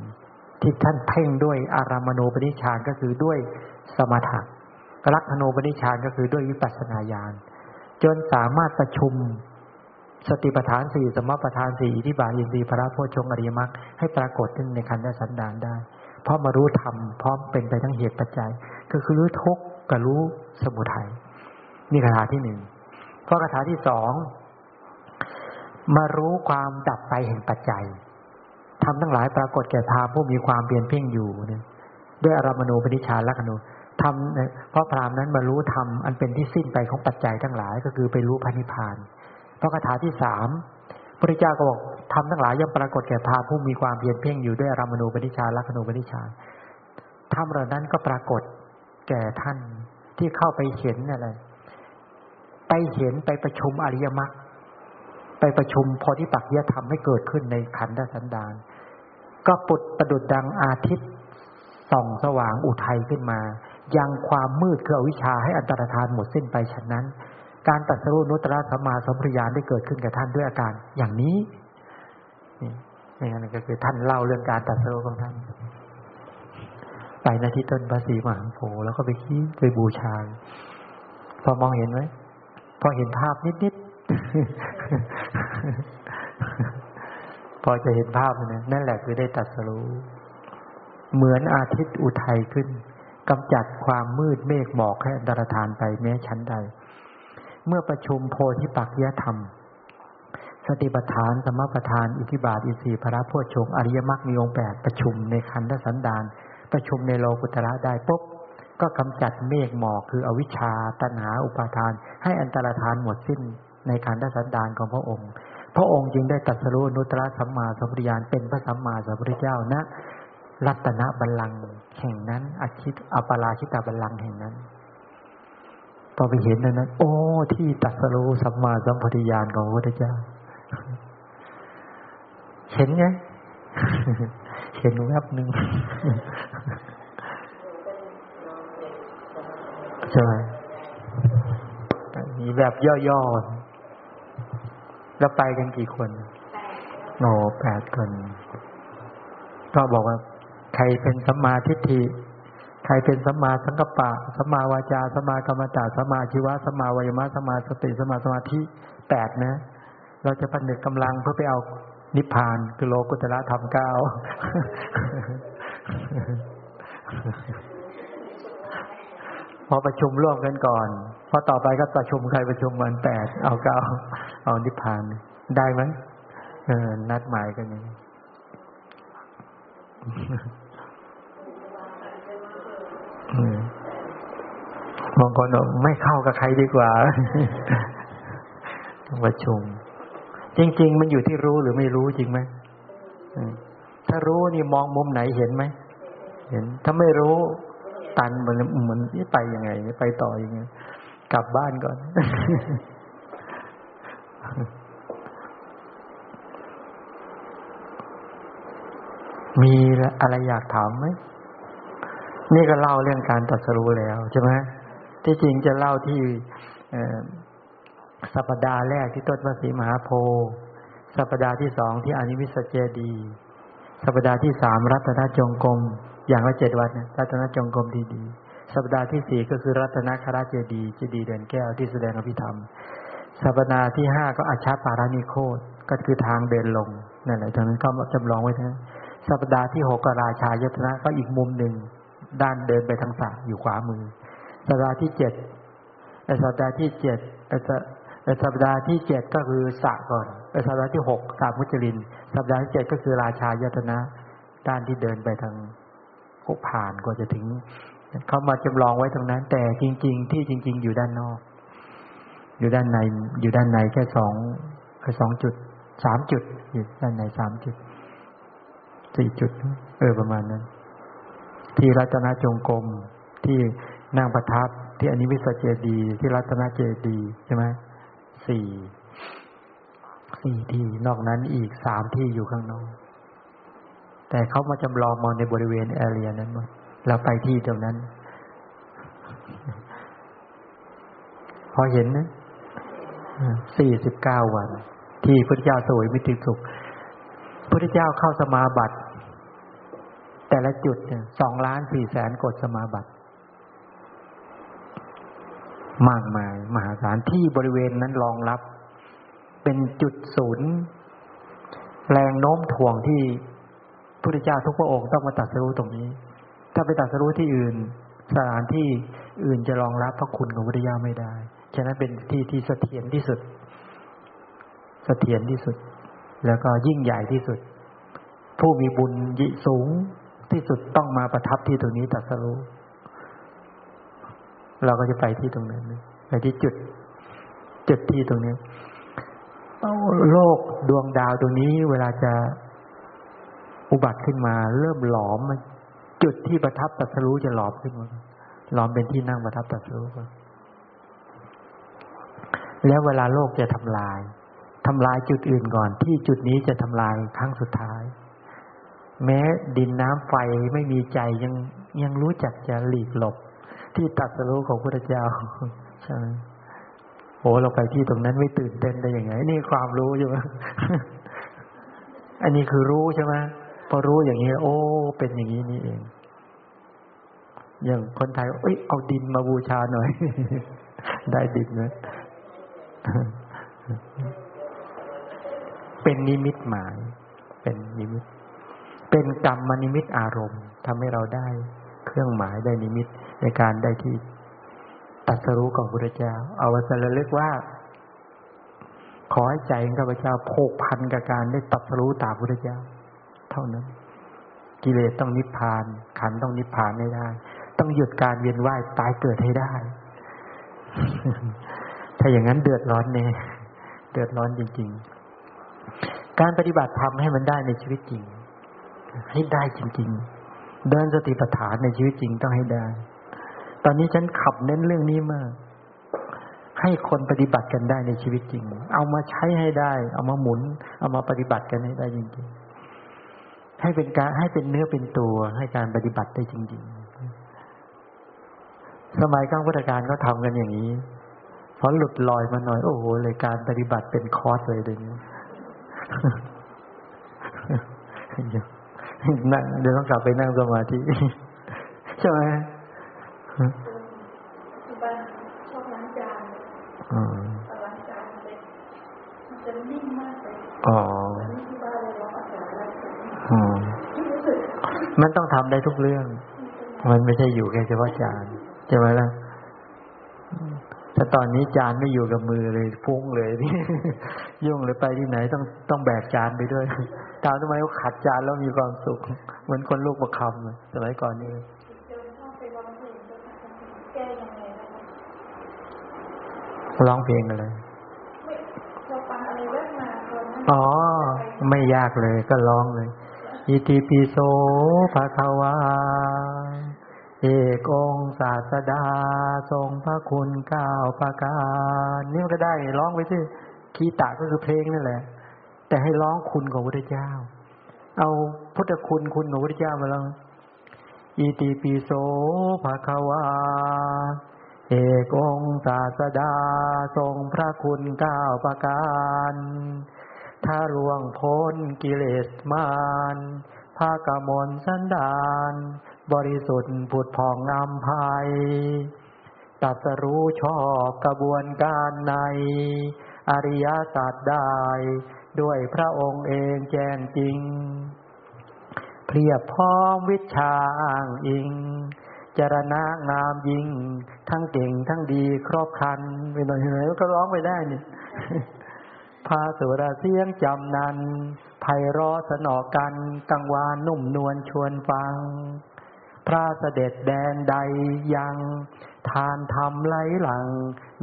ที่ท่านเพ่งด้วยอารามณูปนิชานก็คือด้วยสมถะลักขณูปนิชานก็คือด้วยวิปัสสนาญาณจนสามารถประชุมสติปัฏฐานสี่สมปัฏฐานสี่อิทิบาอินทรีย์พระโพชงอริยมรรคให้ปรากฏขึ้นในคันธสันดานได้ เพราะมารู้ธรรมพร้อมเป็นไปทั้งเหตุปัจจัย ก็คือรู้ทุกข์กับรู้สมุทัยนี่คาถาที่หนึ่งข้อคาถาที่สองมารู้ความดับไปแห่งปัจจัย ทำทั้งหลายปรากฏแก่พราผู้มีความเปลี่ยนเพ่งอยู่เนี่ยด้วยอารมณูปนิชานลักขณูทำเพราะพรามนั้นมารู้ธรรมอันเป็นที่สิ้นไปของปัจจัยทั้งหลายก็คือไปรู้พระนิพพาน เพราะคาถาที่สามพระเจ้าก็บอกทำทั้งหลายย่อมปรากฏแก่พราผู้มีความเพียรเพ่งอยู่ด้วยอารมณูปนิชานลักขณูปนิชานธรรมเหล่านั้นก็ปรากฏแก่ท่านที่เข้าไปเห็นอะไรไปเห็นไปประชุมอริยมรรค ไปประชุมพอที่ปักยธรรมให้เกิดขึ้นในขันธสันดาน ก็ปุดประดุดดังอาทิตย์ส่องสว่างอุทัยขึ้นมา ยังความมืดคืออวิชชาให้อันตรธานหมดสิ้นไปฉะนั้น การตัดสู้นุตตรสัมมาสัมปริยานได้เกิดขึ้นกับท่านด้วยอาการอย่างนี้นี่นี่ก็คือท่านเล่าเรื่องการตัดสู้ของท่านไปนาที่ต้นภาษีมหาโพแล้วก็ไปขี้ไปบูชาพอมองเห็นไหมพอเห็นภาพนิดๆ พอจะเห็นภาพนะนั่นแหละคือได้ตัดสู้ เหมือนอาทิตย์อุทัยขึ้นกำจัดความมืดเมฆหมอกให้ดารธานไปแม้ชั้นใด เมื่อประชุมโพธิปักยธรรม สติปัฏฐานสมปัฏฐาน อิทิบาท อิสีพระโพชงอริยมรรคมีองค์แปดประชุมในคันธสันดาน ประชุมในโลกุตระได้ปุ๊บก็กำจัดเมฆหมอกคืออวิชชาตัณหาอุปาทาน ให้อันตรธานหมดสิ้น ในคันธสันดานของพระองค์ พระองค์จึงได้ตัดสรุนุตระสัมมาสัมพุทธญาณเป็นพระสัมมาสัมพุทธเจ้านะรัตนบัลลังก์แห่งนั้นอาชิตอปาราชิตาบัลลังก์แห่งนั้นพอไปเห็นนั้น โอ้ที่ตัดสรู้สัมมาสัมพุทธญาณของพระพุทธเจ้า เห็นไงเห็นแวบหนึ่งใช่ไหมมีแบบย่อๆ แล้วไปกันกี่คนโนแปดคน ก็บอกว่า ใครเป็นสัมมาทิฏฐิ ใครเป็นสัมมาสังกัปปะสัมมาวาจาสัมมากรรมตาสัมมาชีวะสัมมาวิมารสัมมาสติสัมมาสมาธิแปดนะ เราจะผนึกกำลังเพื่อไปเอานิพพานคือโลกุตระธรรมเก้าพอประชุมร่วมกันก่อนพ อต่อไปก็ประชุมใครประชุมมันแปดเอาเก้าเอานิพพานได้ไหมเออนัดหมายกันอย่างนี้บางคนบอกไม่เข้ากับใครดีกว่าต้องประชุม จริง ๆ มันอยู่ที่รู้หรือไม่รู้จริงไหมถ้ารู้นี่มองมุมไหนเห็นไหมเห็น ถ้าไม่รู้ตันเหมันเหมือนไปยังไง ไปต่อยังไง กลับบ้านก่อน มีอะไรอยากถามไหม นี่ก็เล่าเรื่องการตัดสรู้แล้วใช่ไหมที่จริงจะเล่าที่สัปดาห์แรกที่ต้นพระศรีมหาโพธิ์สัปดาห์ที่สองที่อนิวิสเจดี สัปดาห์ที่สามรัตนจงกรมอย่างละเจ็ดวันรัตนจงกรมดีดี สัปดาห์ที่สี่ก็คือรัตนคราเจดีเจดีเด่นแก้วที่แสดงอภิธรรม สัปดาห์ที่ห้าก็อาชาปารานิโคตก็คือทางเดินลงนั่นแหละตรงนั้นก็จำลองไว้ทั้งสัปดาห์ที่หกก็ราชายตนะก็อีกมุมหนึ่งด้านเดินไปทางสาอยู่ขวามือ สัปดาห์ที่เจ็ดสัปดาห์ที่เจ็ดสัปดาห์ที่เจ็ดก็คือสะก่อนสัปดาห์ที่หกสามุจลิน สัปดาห์ที่เจ็ดก็คือราชายตนะ ด้านที่เดินไปทางผกผ่านกว่าจะถึง เขามาจำลองไว้ตรงนั้น แต่จริง ๆ ที่จริง ๆ อยู่ด้านนอก อยู่ด้านใน อยู่ด้านในแค่สองแค่สองจุดสามจุดอยู่ด้านในสามจุดสี่จุด เออประมาณนั้น ที่รัตนจงกรมที่นั่งประทับที่อนิวิสเจดี ที่รัตนเจดีใช่ไหมสี่สี่ที่นอกนั้นอีกสามที่อยู่ข้างนอก แต่เขามาจำลองมองในบริเวณแอเรียนั้นหมด เราไปที่ตรงนั้น พอเห็นนะสี่สิบเก้าวัน ที่พระเจ้าสวยมิติสุขพระเจ้าเข้าสมาบัติ แต่ละจุดเนี่ยสองล้านสี่แสนกดสมาบัติ มากมาย มหาศาลที่บริเวณนั้นรองรับ เป็นจุดศูนย์ แรงโน้มถ่วงที่พระเจ้าทุกพระองค์ต้องมาตัดสู้ตรงนี้ ถ้าไปตัดสรู้ที่อื่น สถานที่อื่นจะรองรับพระคุณของพระเจ้าไม่ได้ ฉะนั้นเป็นที่ที่เสถียรที่สุด เสถียรที่สุด แล้วก็ยิ่งใหญ่ที่สุด ผู้มีบุญยิสูงที่สุดต้องมาประทับที่ตรงนี้ตัดสรู้เราก็จะไปที่ตรงนั้นไปที่จุด จุดที่ตรงนี้โลกดวงดาวตรงนี้เวลาจะอุบัติขึ้นมา เริ่มหลอม จุดที่ประทับตัสรู้จะหลอมขึ้นมาหลอมเป็นที่นั่งประทับตัสรู้แล้วเวลาโลกจะทำลายทำลายจุดอื่นก่อน ที่จุดนี้จะทำลายครั้งสุดท้าย แม้ดินน้ำไฟไม่มีใจยังยังรู้จักจะหลีกหลบ ที่ตัสรู้ของพระเจ้าใช่ไหมโอ้เราไปที่ตรงนั้นไม่ตื่นเต้นได้ยังไง นี่ความรู้ใช่ไหมอันนี้คือรู้ใช่ไหม อรู้อย่างนี้ โอ้ เป็นอย่างนี้นี่เอง อย่างคนไทย เอ้ย เอาดินมาบูชาหน่อย ได้ดินนะเป็นนิมิตหมาย เป็นนิมิต เป็นกรรมนิมิตอารมณ์ทำให้เราได้ เครื่องหมายได้นิมิตในการได้ที่ตัดสรู้ของพระเจ้า เอาวัสระลึกว่า ขอให้ใจของข้าพเจ้าโผกพันกับการได้ตัดสรู้ตามพระเจ้า เท่านั้น กิเลสต้องนิพพาน ขันต้องนิพพานไม่ได้ ต้องหยุดการเวียนว่ายตายเกิดให้ได้ ถ้าอย่างนั้นเดือดร้อนแน่เดือดร้อนจริง ๆ การปฏิบัติทำให้มันได้ในชีวิตจริง ให้ได้จริง ๆ เดินสติปัฏฐานในชีวิตจริงต้องให้ได้ ตอนนี้ฉันขับเน้นเรื่องนี้มากให้คนปฏิบัติกันได้ในชีวิตจริง เอามาใช้ให้ได้ เอามาหมุน เอามาปฏิบัติกันให้ได้จริงๆ ให้เป็นการให้เป็นเนื้อเป็นตัว ให้การปฏิบัติได้จริง ๆ สมัยก้างพุทธการก็ทำกันอย่างนี้พอหลุดลอยมาหน่อย โอ้โหเลยการปฏิบัติเป็นคอร์สเลยเดี๋ยวนี้นั่งเดี๋ยวต้องกลับไปนั่งสมาธิใช่ไหมที่บ้านชอบล้างจานล้างจานเล็กมันจะนิ่งมากเลยอ๋อที่บ้านเลยร้องอาจารย์แล้ว มันต้องทำได้ทุกเรื่อง มันไม่ใช่อยู่แค่เฉพาะจานใช่ไหมล่ะถ้าตอนนี้จานไม่อยู่กับมือเลยฟุ้งเลยนี่ยุ่งเลยไปที่ไหนต้องต้องแบกจานไปด้วยตามทำไมเขาขัดจานแล้วมีความสุขเหมือนคนลูกประคำสมัยก่อนนี่ร้องเพลงอะไรอ๋อ ไม่ยากเลยก็ร้องเลย อิติปิโสภะคะวา เอกองศาสดา ทรงพระคุณเก้าประการนี่มันก็ได้ร้องไปสิคีตะก็คือเพลงนั่นแหละ แต่ให้ร้องคุณของพระเจ้า เอาพุทธคุณคุณของพระเจ้ามาลองอิติปิโสภะคะวา เอกองศาสดา ทรงพระคุณเก้าประการ ถ้าล่วงพ้นกิเลสมารภาคกมลสันดาน บริสุทธิ์ผุดผ่องงามภายตัดสรู้ชอบกระบวนการใน อริยสัจได้ ด้วยพระองค์เองแจ้งจริง เพียบพร้อมวิชาอ้างอิง จรณะงามยิ่ง ทั้งเก่งทั้งดีครอบคันไปหน่อยไหนก็ร้องไปได้นี่ พาสุรเสียงจำนันไพเราะสนอกันกังวานนุ่มนวลชวนฟัง พระเสด็จแดนใดยัง ทานทำไหลหลัง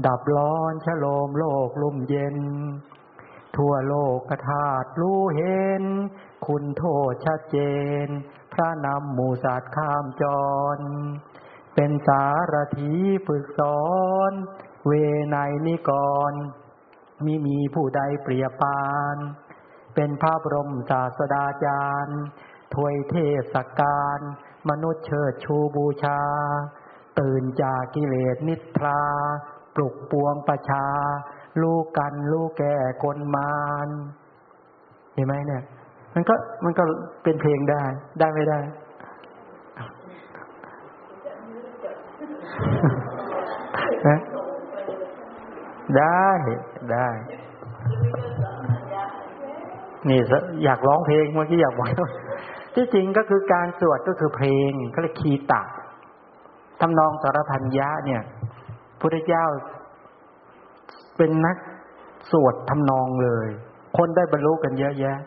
ดับร้อนชโลมโลกลุ่มเย็น ทั่วโลกกระถาดรู้เห็น คุณโทษชัดเจน พระนำหมูสัตว์ข้ามจร เป็นสารถีฝึกสอน เวไนนิกร มิมีผู้ใดเปรียบปาน เป็นพระบรมศาสดาจารย์ถวยเทพสักการ มนุษย์เชิดชูบูชา ตื่นจากกิเลสนิทรา ปลุกปวงประชา ลูกกันลูกแก่คนมานเห็นไหมเนี่ย มันก็มันก็เป็นเพลงได้ได้ไม่ได้นะ ได้ได้ นี่อยากร้องเพลงเมื่อกี้อยากบอกที่จริงก็คือการสวดก็คือเพลงก็เรียกคีตะทำนองสารพันยะเนี่ยพระเจ้าเป็นนักสวดทำนองเลย คนได้บรรลุกันเยอะแยะ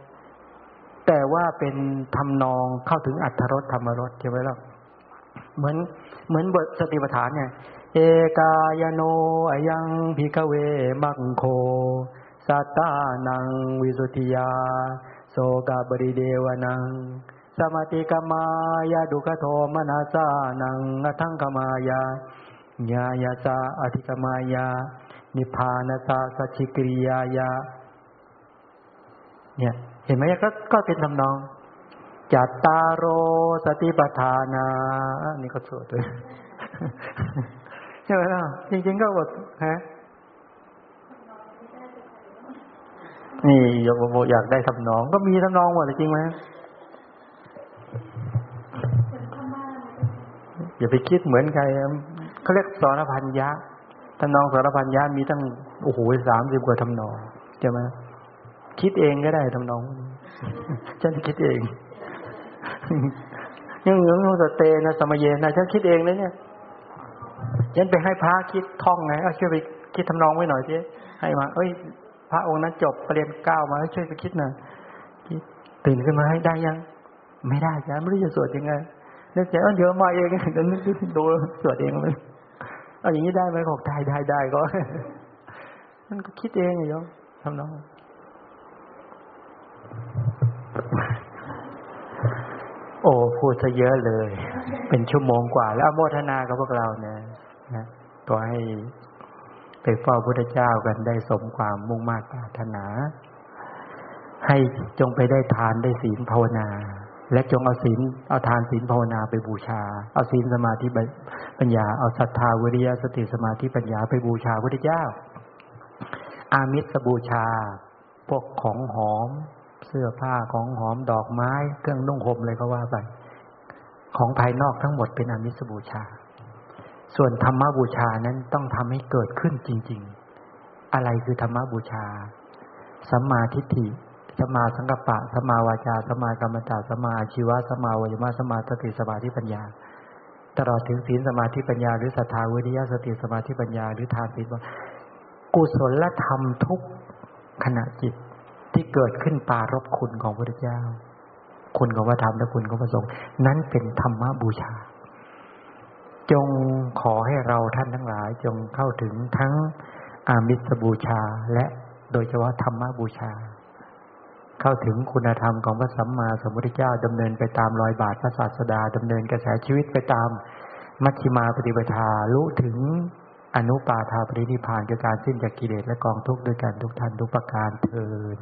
แต่ว่าเป็นทำนองเข้าถึงอัตรสธรรมรสใช่ไหมล่ะเหมือนเหมือนบทสติปัฏฐานเนี่ย เอกายโนอายังพิกเวมังโค สัตตานังวิสุทธิยา โสกาบริเดวนัง สมาติกมายาดุขโทมนาสานังทังกมายาญาญาสาอธิกมายา นิพานสาสัชิกริยายา เนี่ย เห็นไหมก็ก็เป็นทำนอง จัตตาโรสติปัฏฐานา นี่ก็สวดเลย ใช่ไหมล่ะจริง ๆ ก็บทฮะนี่อยากอยากได้ทำนอง ก็มีทำนองหมดจริงไหมอย่าไปคิดเหมือนใครเขาเรียกสารพันยะทำนองสารพันยะมีตั้งโอ้โหสามสิบกว่าทำนองใช่ไหมคิดเองก็ได้ทำนองฉันคิดเองยังเหงือสเตนะสมเยนะฉันคิดเองเลยเนี่ย ฉันไปให้พระคิดท่องไง เอาช่วยไปคิดทำนองไว้หน่อยสิให้มา เอ้ย พระองค์นั้นจบเรียนเก้ามาช่วยไปคิดหน่อยตื่นขึ้นมาให้ได้ยัง ไม่ได้จ้ะไม่รู้จะสวดยังไงนึกใจว่าเดี๋ยวมาเองเดี๋ยวนึกดูสวดเองเลยเอาอย่างนี้ได้ไหมบอกได้ได้ได้ก็มันก็คิดเองไงโยมทำนองโอ้พูดซะเยอะเลย เป็นชั่วโมงกว่า แล้วโมทนากับพวกเราเนี่ย นะก็ให้ไปเฝ้าพระเจ้ากันได้สมความมุ่งมากปรารถนา ให้จงไปได้ทานได้ศีลภาวนา และจงเอาศีลเอาทานศีลภาวนาไปบูชา เอาศีลสมาธิปัญญาเอาศรัทธาวิริยะสติสมาธิปัญญาไปบูชาพระเจ้า อามิสบูชาพวกของหอม เสื้อผ้าของหอมดอกไม้ เครื่องนุ่งห่มเลยก็ว่าไปของภายนอกทั้งหมดเป็นอามิสบูชา ส่วนธรรมบูชานั้นต้องทำให้เกิดขึ้นจริง ๆ อะไรคือธรรมบูชาสัมมาทิฏฐิสัมมาสังกัปปะสัมมาวาจาสัมมากรรมตาสัมมาอาชีวะสัมมาวิมารสัมมาสติสมาธิปัญญา ตลอดถึงศีลสมาธิปัญญา หรือศรัทธาวิริยะสติสมาธิปัญญา หรือทานศีลกุศลธรรมทุกขณะจิตที่เกิดขึ้นปารบคุณของพระเจ้า คุณของพระธรรมและคุณของพระสงฆ์นั้นเป็นธรรมบูชา จงขอให้เราท่านทั้งหลายจงเข้าถึงทั้งอามิสบูชาและโดยเฉพาะธรรมบูชา เข้าถึงคุณธรรมของพระสัมมาสัมพุทธเจ้าดำเนินไปตามรอยบาทพระศาสดาดำเนินกระแสชีวิตไปตามมัชฌิมาปฏิปทารู้ถึงอนุปาทาปรินิพานคือการสิ้นจากกิเลสและกองทุกข์ด้วยกันทุกท่านทุกประการเทิน